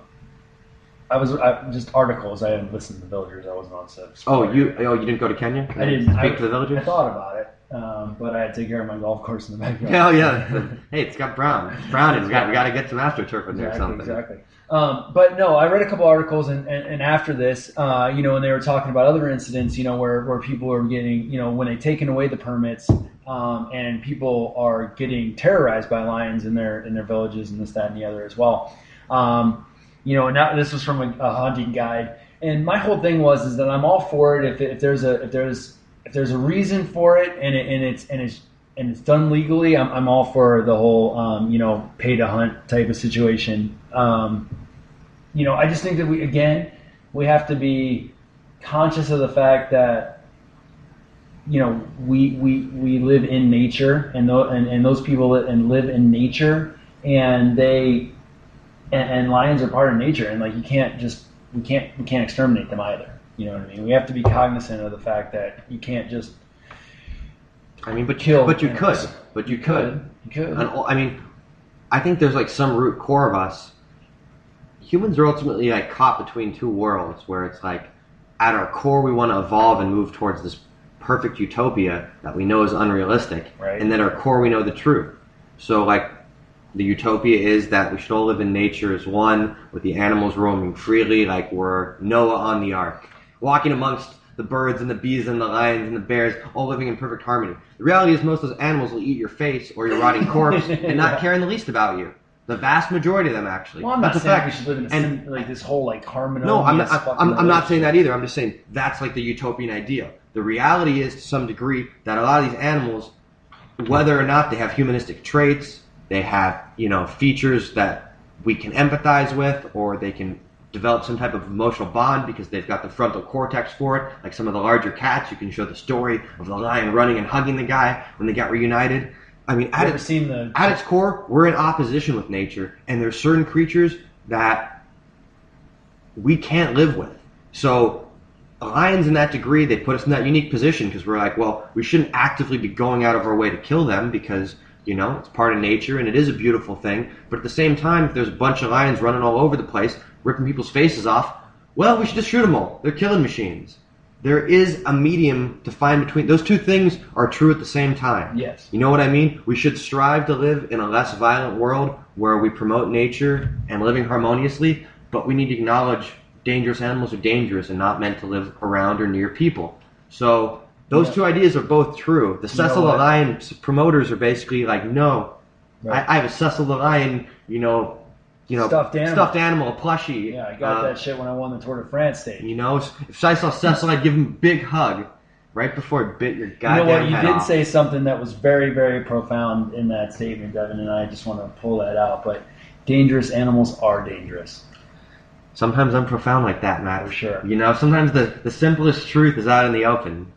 I was I, just articles. I didn't listen to the villagers. I wasn't on set. Oh, you oh you didn't go to Kenya? I didn't speak I, to the villagers. I thought about it, um, but I had to take care of my golf course in the backyard. Hell yeah! hey, it's got brown. It's browning. We got we got to get some astroturf in there or something. exactly. Um, but no, I read a couple articles, and, and, and after this, uh, you know, when they were talking about other incidents, you know, where, where people are getting, you know, when they've taken away the permits, um, and people are getting terrorized by lions in their in their villages and this, that, and the other as well. Um, you know, and now this was from a, a hunting guide, and my whole thing was is that I'm all for it if, if there's a if there's if there's a reason for it and it, and it's and it's and it's done legally, I'm, I'm all for the whole, um, you know, pay to hunt type of situation. Um, you know, I just think that we, again, we have to be conscious of the fact that, you know, we, we, we live in nature and, tho- and, and those people that, and live in nature and they, and, and lions are part of nature and like you can't just, we can't, we can't exterminate them either. You know what I mean? We have to be cognizant of the fact that you can't just I mean, but Kill but you could, but you could. You could. And I mean, I think there's like some root core of us. Humans are ultimately like caught between two worlds, where it's like at our core we want to evolve and move towards this perfect utopia that we know is unrealistic, Right. and then our core we know the truth. So like the utopia is that we should all live in nature as one, with the animals roaming freely, like we're Noah on the ark, walking amongst the birds and the bees and the lions and the bears, all living in perfect harmony. The reality is most of those animals will eat your face or your rotting corpse and not Yeah. care in the least about you. The vast majority of them, actually. Well, I'm not That's saying we should live in a And- sim, like this whole like harmonious. no, I'm not, I'm, I'm not saying that either. I'm just saying that's like the utopian idea. The reality is, to some degree, that a lot of these animals, whether or not they have humanistic traits, they have you know features that we can empathize with, or they can develop some type of emotional bond because they've got the frontal cortex for it. Like some of the larger cats, you can show the story of the lion running and hugging the guy when they got reunited. I mean, at its, seen the? at its core, we're in opposition with nature, and there's certain creatures that we can't live with. So lions in that degree, they put us in that unique position because we're like, well, we shouldn't actively be going out of our way to kill them because, you know, it's part of nature and it is a beautiful thing. But at the same time, if there's a bunch of lions running all over the place, ripping people's faces off, well, we should just shoot them all. They're killing machines. There is a medium to find between those two things are true at the same time. Yes. You know what I mean? We should strive to live in a less violent world where we promote nature and living harmoniously, but we need to acknowledge dangerous animals are dangerous and not meant to live around or near people. So those Yeah. two ideas are both true. The You know Cecil the? Lion promoters are basically like, no, Right. I, I have a Cecil the Lion, you know, you know, Stuffed animal. stuffed animal, a plushie. Yeah, I got uh, that shit when I won the Tour de France stage. You know, if I saw Cecil, I'd give him a big hug right before it bit your goddamn You know what? You did off. say something that was very, very profound in that statement, Devin, and I just want to pull that out. But dangerous animals are dangerous. Sometimes I'm profound like that, Matt. For sure. You know, sometimes the, the simplest truth is out in the open.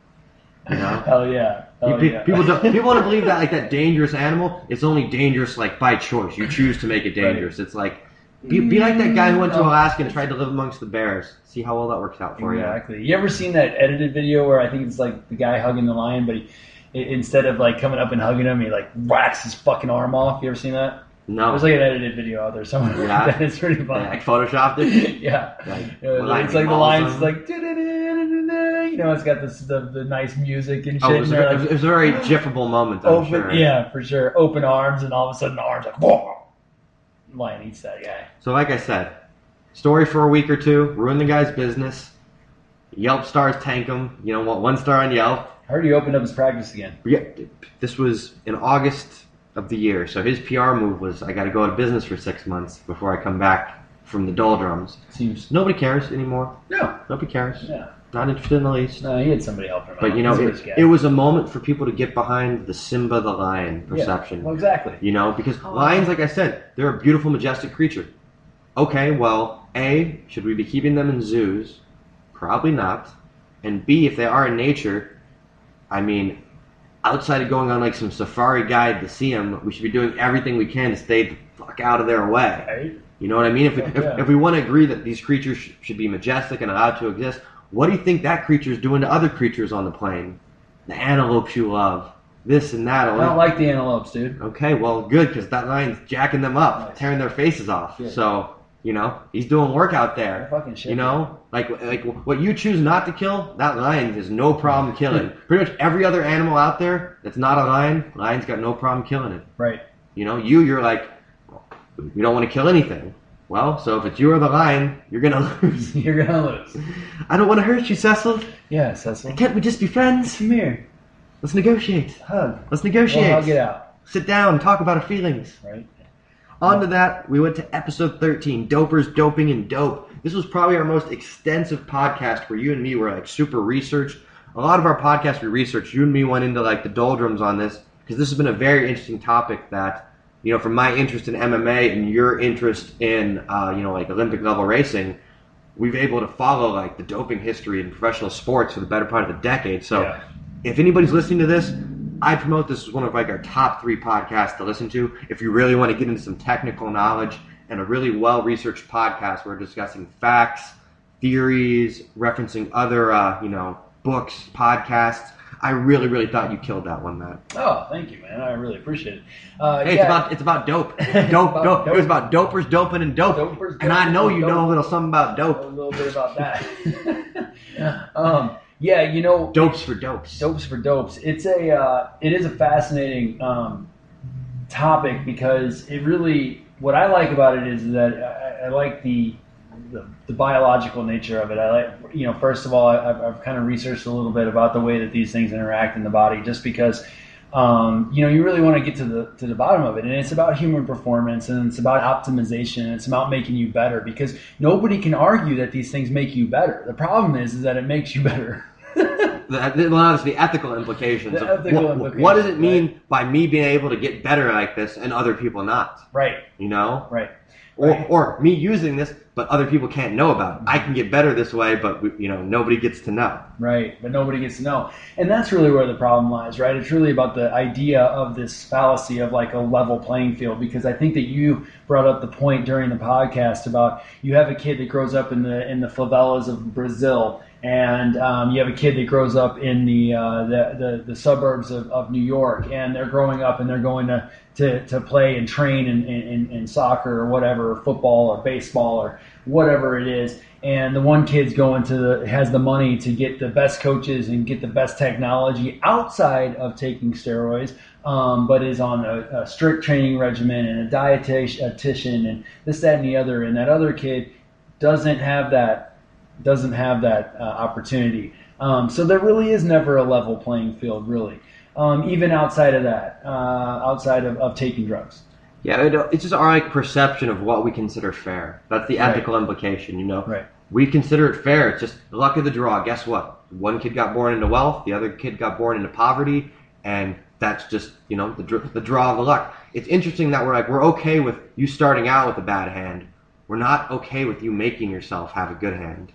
You know? Hell yeah. Hell Pe- yeah. People don't, people want to believe that like that dangerous animal. It's only dangerous like by choice. You choose to make it dangerous. It's like be, be like that guy who went to Mm, Alaska and tried to live amongst the bears. See how well that works out for you. Exactly. You ever seen that edited video where I think it's like the guy hugging the lion, but he, instead of like coming up and hugging him, he like whacks his fucking arm off. You ever seen that? No, There's like an edited video out there somewhere. Yeah. that it's pretty Yeah, funny. like photoshopped it. yeah. Like, Yeah, well, it's like the lines like you know it's got this the, the nice music and shit. Oh, it and was, a, they're, it like, it was a very jiffable moment. I'm open, sure. yeah, for sure. Open arms, and all of a sudden the arms like, whoa. Lion eats that guy. So, like I said, story for a week or two, ruin the guy's business. Yelp stars tank him. You know, one star on Yelp. I heard he opened up his practice again. Yeah, this was in August of the year. So his PR move was, I got to go out of business for six months before I come back from the doldrums. Seems Nobody cares anymore. no, Nobody cares. yeah, Not interested in the least. no. He had somebody help him out. But you know, it, it was a moment for people to get behind the Simba the lion Yeah, perception. Well, exactly. You know, because Oh. lions, like I said, they're a beautiful, majestic creature. Okay, well, A, should we be keeping them in zoos? Probably not. And B, if they are in nature, I mean, outside of going on like some safari guide to see them, we should be doing everything we can to stay the fuck out of their way. Right? You know what I mean? If we, Fuck if, yeah. if we want to agree that these creatures sh- should be majestic and allowed to exist, what do you think that creature's doing to other creatures on the plane? The antelopes you love, this and that. I don't like the antelopes, dude. Okay, well, good because that lion's jacking them up, Nice. tearing their faces off. So you know he's doing work out there. fucking shit. You know, like like what you choose not to kill, that lion has no problem killing. Pretty much every other animal out there that's not a lion, lion's got no problem killing it. Right. You know, you you're like, you don't want to kill anything. Well, so if it's you or the lion, you're gonna lose. You're gonna lose. I don't want to hurt you, Cecil. Yeah, Cecil. Can't we just be friends? Come here. Let's negotiate. Hug. Let's negotiate. We'll hug it out. Sit down, talk about our feelings. Right. On to that, we went to episode 13, Dopers, Doping, and Dope. This was probably our most extensive podcast where you and me were like super researched. A lot of our podcasts we researched, you and me went into like the doldrums on this because this has been a very interesting topic that, you know, from my interest in MMA and your interest in, uh, you know, like Olympic level racing, we've able to follow like the doping history in professional sports for the better part of the decade. So Yeah. if anybody's listening to this, I promote this as one of like our top three podcasts to listen to. If you really want to get into some technical knowledge and a really well researched podcast, we're discussing facts, theories, referencing other uh, you know books, podcasts. I really, really thought you killed that one, Matt. Oh, thank you, man. I really appreciate it. Uh, Hey, yeah. it's about it's about dope. Dope, About dope. It was about dopers, doping, and dope. Dopers, and I know you dope. know a little something about dope. a little bit about that. um, yeah, you know, Dopes for dopes. dopes for dopes. It's a uh, it is a fascinating um, topic because it really what I like about it is that I, I like the, the the biological nature of it. I like you know first of all I, I've, I've kind of researched a little bit about the way that these things interact in the body just because. Um, you know, you really want to get to the to the bottom of it, and it's about human performance, and it's about optimization, and it's about making you better. Because nobody can argue that these things make you better. The problem is, is that it makes you better. The, well, the ethical implications. The of ethical what, implications, what does it mean by me being able to get better like this and other people not? right, You know, right. Or or me using this, but other people can't know about it. I can get better this way, but we, you know nobody gets to know. Right, but nobody gets to know. And that's really where the problem lies, right? It's really about the idea of this fallacy of like a level playing field because I think that you brought up the point during the podcast about you have a kid that grows up in the in the favelas of Brazil and um, you have a kid that grows up in the uh, the, the, the suburbs of, of New York and they're growing up and they're going to to, to play and train in, in, in soccer or whatever, football or baseball or whatever it is. And the one kid's going to the, has the money to get the best coaches and get the best technology outside of taking steroids, um, but is on a, a strict training regimen and a dietitian and this, that, and the other. And that other kid doesn't have that, doesn't have that uh, opportunity. Um, so there really is never a level playing field, really. Um, even outside of that, uh, outside of, of taking drugs. Yeah, it, it's just our like perception of what we consider fair. That's the Right. ethical implication, you know. Right. We consider it fair. It's just the luck of the draw. Guess what? One kid got born into wealth, the other kid got born into poverty, and that's just you know the the draw of the luck. It's interesting that we're like we're okay with you starting out with a bad hand. We're not okay with you making yourself have a good hand.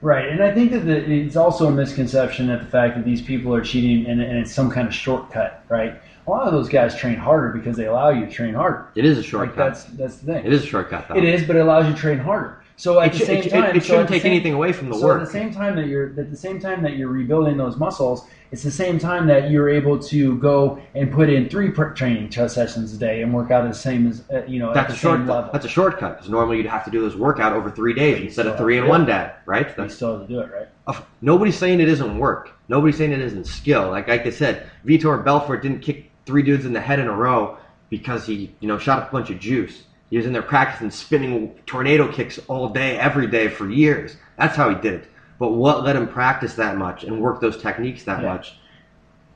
Right, and I think that the, it's also a misconception that the fact that these people are cheating and, and it's some kind of shortcut, right? A lot of those guys train harder because they allow you to train harder. It is a Like shortcut. that's that's the thing. it is a shortcut though. It is, but it allows you to train harder. So at It, the same it, it- time, it so shouldn't take same- anything away from the so work. at the same time that you're at the same time that you're rebuilding those muscles, it's the same time that you're able to go and put in three training sessions a day and work out the same as uh, you know That's at a the same level. That's a shortcut because normally you'd have to do this workout over three days instead of three in one day, right? you That's still have to do it, right? Of- Nobody's saying it isn't work. Nobody's saying it isn't skill. Like like I said, Vitor Belfort didn't kick three dudes in the head in a row because he, you know, shot a bunch of juice. He was in there practicing spinning tornado kicks all day, every day for years. That's how he did it. But what let him practice that much and work those techniques that Yeah. much?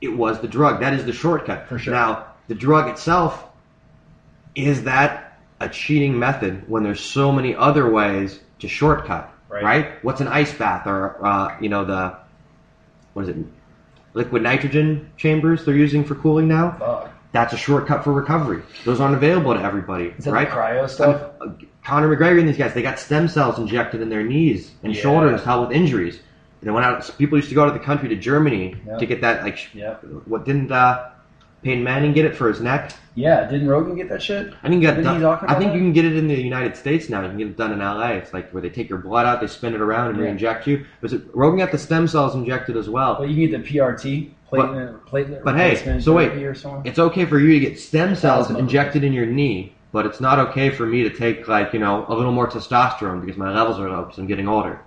It was the drug. That is the shortcut. For sure. Now, the drug itself, is that a cheating method when there's so many other ways to shortcut? Right. What's an ice bath or uh, you know the what is it? Liquid nitrogen chambers they're using for cooling now. Fuck. That's a shortcut for recovery. Those aren't available to everybody, Is that right? the cryo stuff? Uh, Conor McGregor and these guys, they got stem cells injected in their knees and Yeah. shoulders to help with injuries. And they went out. People used to go to the country to Germany Yep. to get that. Like, Yep. what didn't uh, Peyton Manning get it for his neck? Yeah, didn't Rogan get that shit? I think you got Didn't done, I think that? you can get it in the United States now. You can get it done in LA. It's like where they take your blood out, they spin it around and Yeah. re-inject you. Was it Rogan got the stem cells injected as well? But you can get the PRT, platelet, platelet But hey, so wait, or it's okay for you to get stem cells Plasma. injected in your knee, but it's not okay for me to take like you know a little more testosterone because my levels are low because I'm getting older.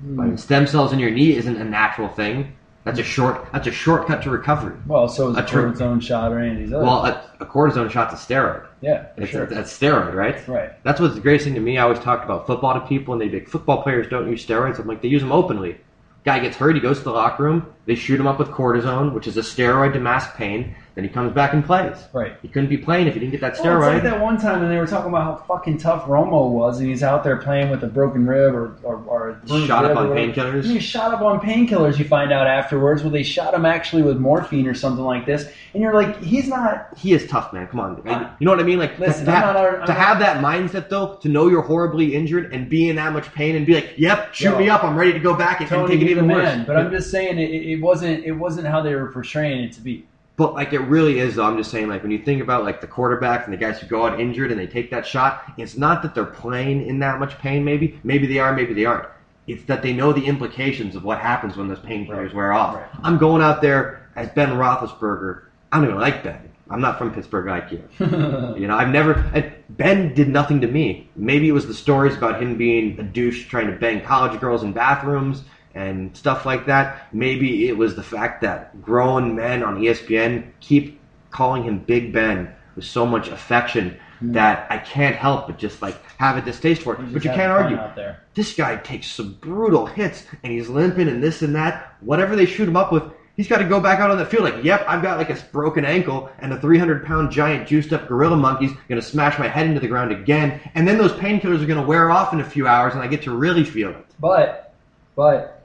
Hmm. But stem cells in your knee isn't a natural thing. That's a short. That's a shortcut to recovery. Well, so is a A cortisone shot or any of these other. Well, a, a cortisone shot's a steroid. yeah, It's sure. a, that's steroid, right? right. That's what's the greatest thing to me. I always talk about football to people, and they'd be like, football players don't use steroids. I'm like, they use them openly. Guy gets hurt, he goes to the locker room, they shoot him up with cortisone, which is a steroid to mask pain, then he comes back and plays. Right. He couldn't be playing if he didn't get that Well, it's steroid. like that one time when they were talking about how fucking tough Romo was, and he's out there playing with a broken rib or or, or Shot up on painkillers? He shot up on painkillers. You find out afterwards, where they shot him actually with morphine or something like this, and you're like, he's not. he is tough, man. Come on. you know what I mean? Like, Listen, to, have, not- to have that mindset, though, to know you're horribly injured and be in that much pain and be like, yep, shoot Yo. me up, I'm ready to go back and, and Tony, take it even the worse. man, but I'm just saying it, it wasn't it wasn't how they were portraying it to be. But like it really is though. I'm just saying like when you think about like the quarterbacks and the guys who go out injured and they take that shot, it's not that they're playing in that much pain. Maybe maybe they are, maybe they aren't. It's that they know the implications of what happens when those painkillers Right. wear off. Right. I'm going out there as Ben Roethlisberger. I don't even like Ben. I'm not from Pittsburgh like you. You know, I've never. And ben did nothing to me. Maybe it was the stories about him being a douche trying to bang college girls in bathrooms and stuff like that. Maybe it was the fact that grown men on ESPN keep calling him Big Ben with so much affection hmm. that I can't help but just like have a distaste for it. But you can't argue. out there. This guy takes some brutal hits and he's limping and this and that. Whatever they shoot him up with, he's got to go back out on the field like, yep, I've got like a broken ankle and a 300 pound giant juiced up gorilla monkey's going to smash my head into the ground again. And then those painkillers are going to wear off in a few hours and I get to really feel it. But, but,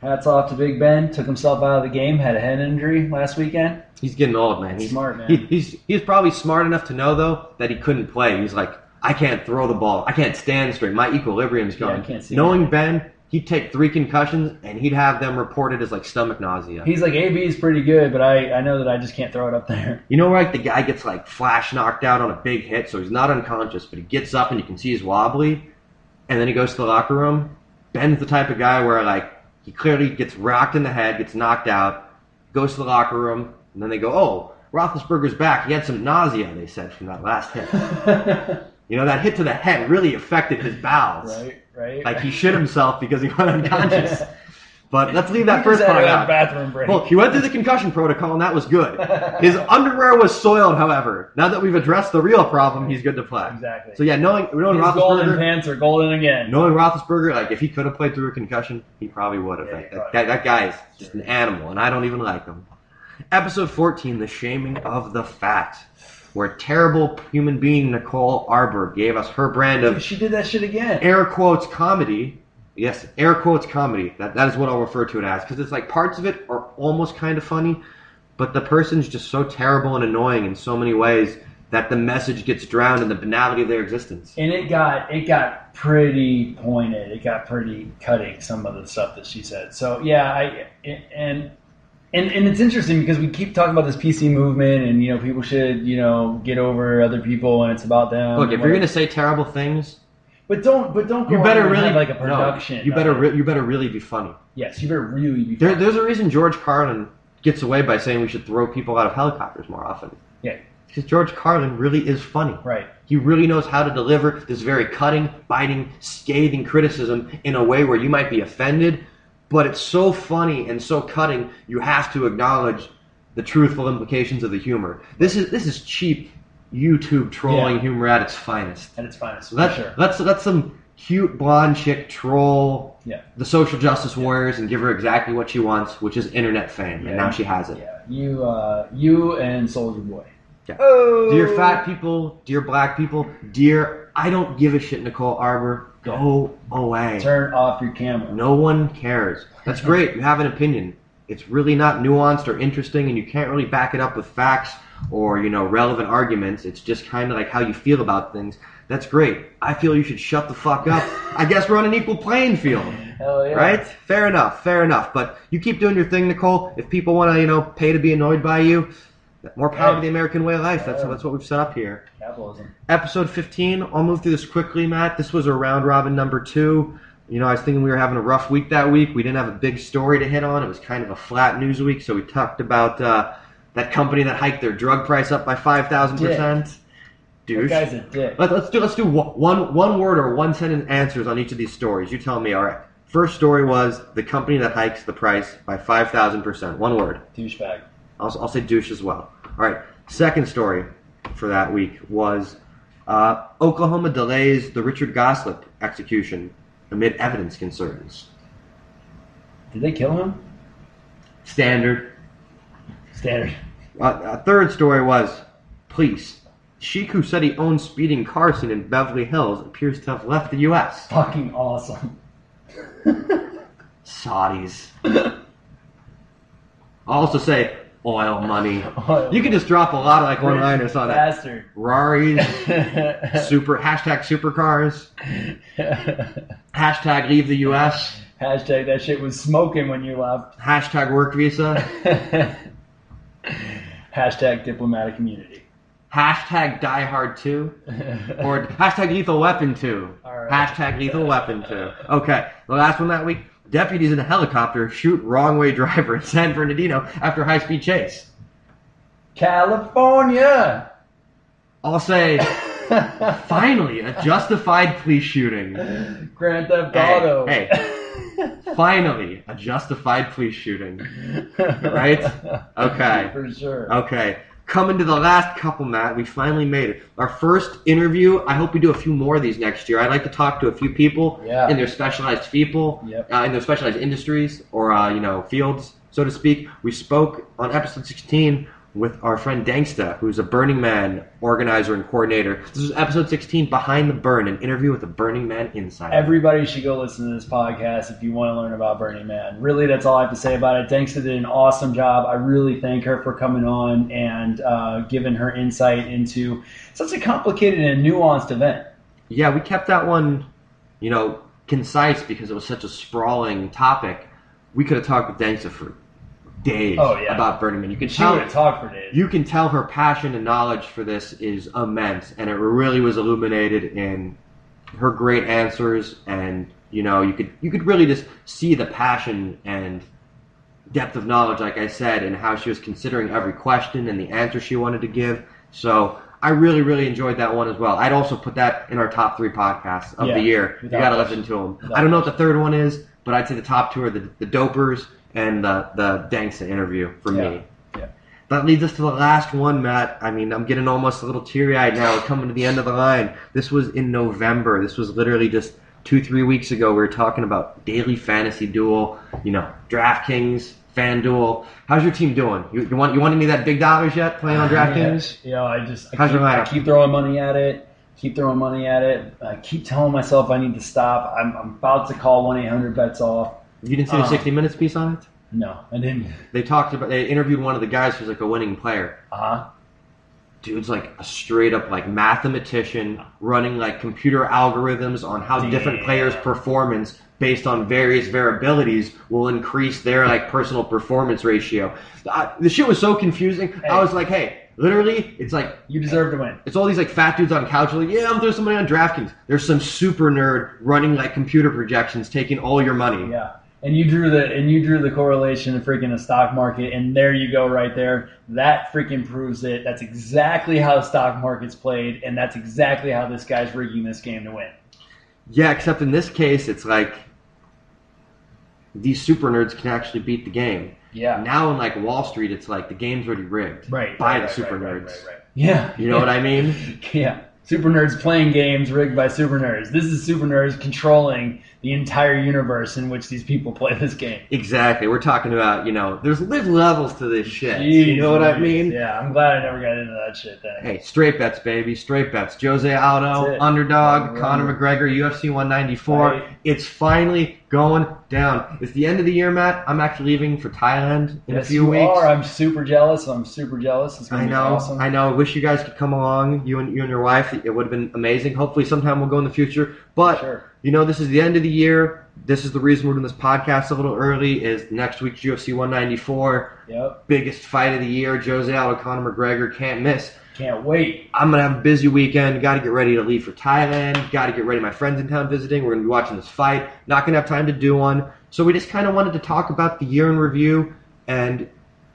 hats off to Big Ben. Took himself out of the game. Had a head injury last weekend. He's getting old, man. He's Smart, man. He, he's he's probably smart enough to know though that he couldn't play. He's like, I can't throw the ball. I can't stand straight. My equilibrium's Yeah, I gone. can't see Knowing anything. Ben, he'd take three concussions and he'd have them reported as like stomach nausea. He's like AB is pretty good, but I, I know that I just can't throw it up there. You know, like the guy gets like flash knocked out on a big hit, so he's not unconscious, but he gets up and you can see he's wobbly, and then he goes to the locker room. Ben's the type of guy where like he clearly gets rocked in the head, gets knocked out, goes to the locker room, and then they go, "Oh, Roethlisberger's back. He had some nausea." They said from that last hit. You know, that hit to the head really affected his bowels. right, right. Like he shit himself because he went unconscious. But let's leave that first part out. bathroom break. Well, he went through the concussion protocol, and that was good. His underwear was soiled, however. Now that we've addressed the real problem, he's good to play. Exactly. So yeah, knowing knowing His golden pants are golden again. knowing Roethlisberger, like if he could have played through a concussion, he probably would have. Yeah, Like, that, that, that guy is just an animal, and I don't even like him. Episode 14, the shaming of the fat, where terrible human being Nicole Arbour gave us her brand of She did that shit again. air quotes comedy. Yes, air quotes comedy. That that is what I'll refer to it as because it's like parts of it are almost kind of funny, but the person's just so terrible and annoying in so many ways that the message gets drowned in the banality of their existence. and it got it got pretty pointed. It got pretty cutting. Some of the stuff that she said. So yeah, I and and and it's interesting because we keep talking about this PC movement, and you know people should you know get over other people, and it's about them. Look, if you're gonna say terrible things, but don't but don't go you better really like a no, production. you better re- you better really be funny. yes, you better really be. There, funny. there's a reason George Carlin gets away by saying we should throw people out of helicopters more often. yeah, Because George Carlin really is funny. right. He really knows how to deliver this very cutting, biting, scathing criticism in a way where you might be offended, but it's so funny and so cutting, you have to acknowledge the truthful implications of the humor. This is this is cheap YouTube trolling Yeah. humor at its finest. At its finest, So that's sure. that's that's some cute blonde chick troll Yeah. the social justice warriors and give her exactly what she wants, which is internet fame, Yeah. and now she has it. Yeah, you, uh, you and Soulja Boy. Yeah. Oh, Dear fat people, dear black people, dear I don't give a shit, Nicole Arbour. Go away. turn off your camera. No one cares. That's great. You have an opinion. It's really not nuanced or interesting, and you can't really back it up with facts or you know relevant arguments. It's just kind of like how you feel about things. That's great. I feel you should shut the fuck up. I guess we're on an equal playing field. Yeah. Right? Fair enough. Fair enough. But you keep doing your thing, Nicole. If people want to, you know, pay to be annoyed by you, more power to the American way of life. That's that's what we've set up here. Capitalism. Episode 15. I'll move through this quickly, Matt. This was a round robin number two. You know, I was thinking we were having a rough week that week. We didn't have a big story to hit on. It was kind of a flat news week. So we talked about uh, that company that hiked their drug price up by five thousand percent. That Douche. guy's a dick. Let, let's do let's do one one word or one sentence answers on each of these stories. You tell me. All right. First story was the company that hikes the price by five thousand percent. One word. Douchebag. I'll, I'll say douche as well. All right. Second story for that week was uh, Oklahoma delays the Richard Glossip execution amid evidence concerns. Did they kill him? Standard. Standard. Uh, a third story was police. Sheik who said he owned speeding Carson in Beverly Hills appears to have left the U.S. Fucking awesome. Saudis. I'll also say oil money. Oil You can just drop a lot of like one-liners on that. Bastard. Rari's, super hashtag supercars, hashtag leave the U.S., Hashtag that shit was smoking when you left. hashtag work visa. Hashtag diplomatic immunity. hashtag Die Hard 2 or hashtag Lethal Weapon 2. All right. Hashtag Lethal Weapon 2. Okay, the last one that week. Deputies in a helicopter shoot wrong way driver in San Bernardino after high speed chase. California. I'll say, finally, a justified police shooting. Grand Theft Hey, Auto. hey. Finally, a justified police shooting. Right? Okay. For sure. Okay. Coming to the last couple, Matt, we finally made it. Our first interview. I hope we do a few more of these next year. I'd like to talk to a few people Yeah. in their specialized people, Yep. uh, in their specialized industries or uh, you know fields, so to speak. We spoke on episode 16 with our friend Dangsta, who's a Burning Man organizer and coordinator. This is episode 16, Behind the Burn, an interview with a Burning Man insider. Everybody should go listen to this podcast if you want to learn about Burning Man. Really, that's all I have to say about it. Dangsta did an awesome job. I really thank her for coming on and uh, giving her insight into such a complicated and nuanced event. Yeah, we kept that one, you know, concise because it was such a sprawling topic. We could have talked with Dangsta for days Oh, yeah. about Burning Man. You can She tell have for days. you can tell her passion and knowledge for this is immense, and it really was illuminated in her great answers. And you know, you could you could really just see the passion and depth of knowledge, like I said, and how she was considering every question and the answer she wanted to give. So. I really, really enjoyed that one as well. I'd also put that in our top three podcasts of Yeah, the year. You got to listen to them. I don't know what the third one is, but I'd say the top two are the, the Dopers and the the Dangsta interview for Yeah. me. Yeah. That leads us to the last one, Matt. I mean, I'm getting almost a little teary eyed now. We're coming to the end of the line. This was in November. This was literally just two, three weeks ago. We were talking about daily fantasy duel, you know, DraftKings, FanDuel. How's your team doing? You, you want you want any of that big dollars yet playing on uh, DraftKings? Yeah, I just I How's keep, your I keep throwing money at it. Keep throwing money at it. I keep telling myself I need to stop. I'm, I'm about to call one eight hundred bets off. You didn't see the Uh, 60 Minutes piece on it? No, I didn't. They talked about. They interviewed one of the guys who's like a winning player. Uh huh. dude's like a straight up like mathematician running like computer algorithms on how different Damn. players performance based on various variabilities will increase their like personal performance ratio uh, the shit was so confusing i Hey. was like hey literally it's like You deserve to win. it's all these like fat dudes on couch like yeah i'm throwing some money on draftkings there's some super nerd running like computer projections taking all your money Yeah. And you drew the and you drew the correlation of freaking the stock market, and there you go, right there. That freaking proves it. That's exactly how the stock market's played, and that's exactly how this guy's rigging this game to win. Yeah, except in this case, it's like these super nerds can actually beat the game. Yeah. Now in like Wall Street, it's like the game's already rigged Right. by right, the right, super right, nerds. Right, right, right. Yeah. You know what I mean? Yeah. Super nerds playing games rigged by super nerds. This is super nerds controlling the entire universe in which these people play this game. Exactly. We're talking about you know, there's there's levels to this shit. you know what I mean? Yeah, I'm glad I never got into that shit then. Hey, straight bets, baby, straight bets. Jose Aldo, underdog, Right. Conor McGregor, UFC 194. Right. It's finally going down. It's the end of the year, Matt. I'm actually leaving for Thailand in yes, a few you weeks. are. I'm super jealous. I'm super jealous. It's gonna I be know, awesome. I know. I wish you guys could come along, you and you and your wife. It would have been amazing. Hopefully, sometime we'll go in the future. But Sure. You know, this is the end of the year. This is the reason we're doing this podcast a little early. Is next week's UFC 194 Yep. biggest fight of the year? Jose Aldo, Conor McGregor can't miss. Can't wait. I'm gonna have a busy weekend. Got to get ready to leave for Thailand. Got to get ready. My friends in town visiting. We're gonna be watching this fight. Not gonna have time to do one. So we just kind of wanted to talk about the year in review, and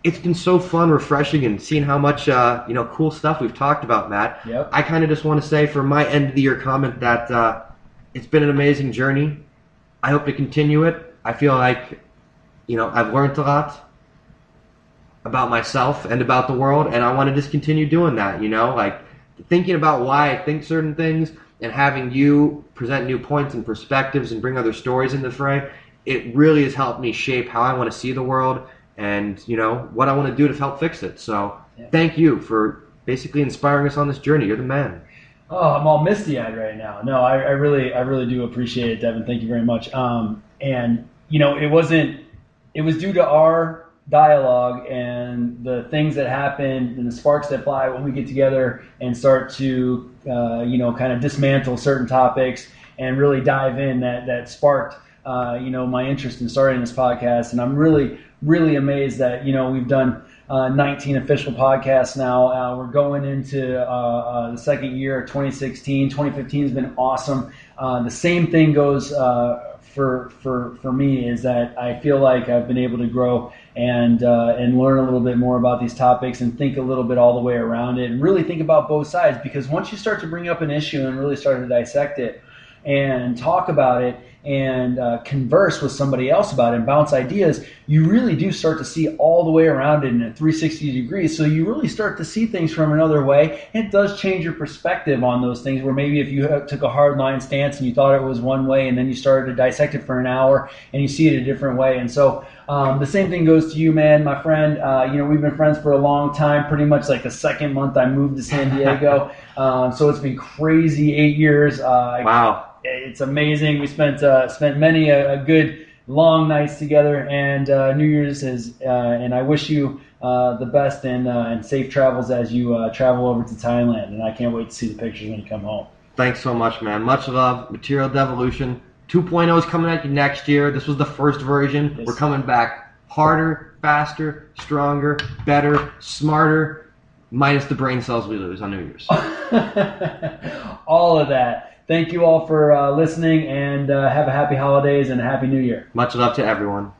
it's been so fun, refreshing, and seeing how much uh, you know cool stuff we've talked about, Matt. Yep. I kind of just want to say for my end of the year comment that uh, it's been an amazing journey. I hope to continue it. I feel like you know I've learned a lot about myself and about the world, and I want to just continue doing that. You know, like thinking about why I think certain things and having you present new points and perspectives and bring other stories into the fray. It really has helped me shape how I want to see the world and you know what I want to do to help fix it. So Yeah. thank you for basically inspiring us on this journey. You're the man. Oh, I'm all misty eyed right now. No, I, I really, I really do appreciate it, Devin. Thank you very much. Um, and you know, it wasn't, it was due to our dialogue and the things that happen and the sparks that fly when we get together and start to, uh, you know, kind of dismantle certain topics and really dive in that that sparked uh, you know, my interest in starting this podcast, and I'm really, really amazed that you know we've done uh, 19 official podcasts now. Uh, we're going into uh, uh, the second year of 2016. 2015 has been awesome. Uh, the same thing goes for for for me is that I feel like I've been able to grow and and learn a little bit more about these topics and think a little bit all the way around it and really think about both sides because once you start to bring up an issue and really start to dissect it and talk about it and uh, converse with somebody else about it and bounce ideas, you really do start to see all the way around it in a 360 degrees. So you really start to see things from another way. It does change your perspective on those things where maybe if you took a hard line stance and you thought it was one way and then you started to dissect it for an hour and you see it a different way. And so um, the same thing goes to you, man, my friend. Uh, you know, we've been friends for a long time, pretty much like the second month I moved to San Diego. um, so it's been crazy eight years. Uh, Wow. It's amazing. We spent uh, spent many a, a good long nights together, and uh, New Year's is. Uh, and I wish you uh, the best and uh, and safe travels as you uh, travel over to Thailand. And I can't wait to see the pictures when you come home. Thanks so much, man. Much love. Material Devolution 2.0 is coming at you next year. This was the first version. Yes. We're coming back harder, faster, stronger, better, smarter, minus the brain cells we lose on New Year's. all of that. Thank you all for uh, listening, and uh, have a happy holidays and a happy New Year. Much love to everyone.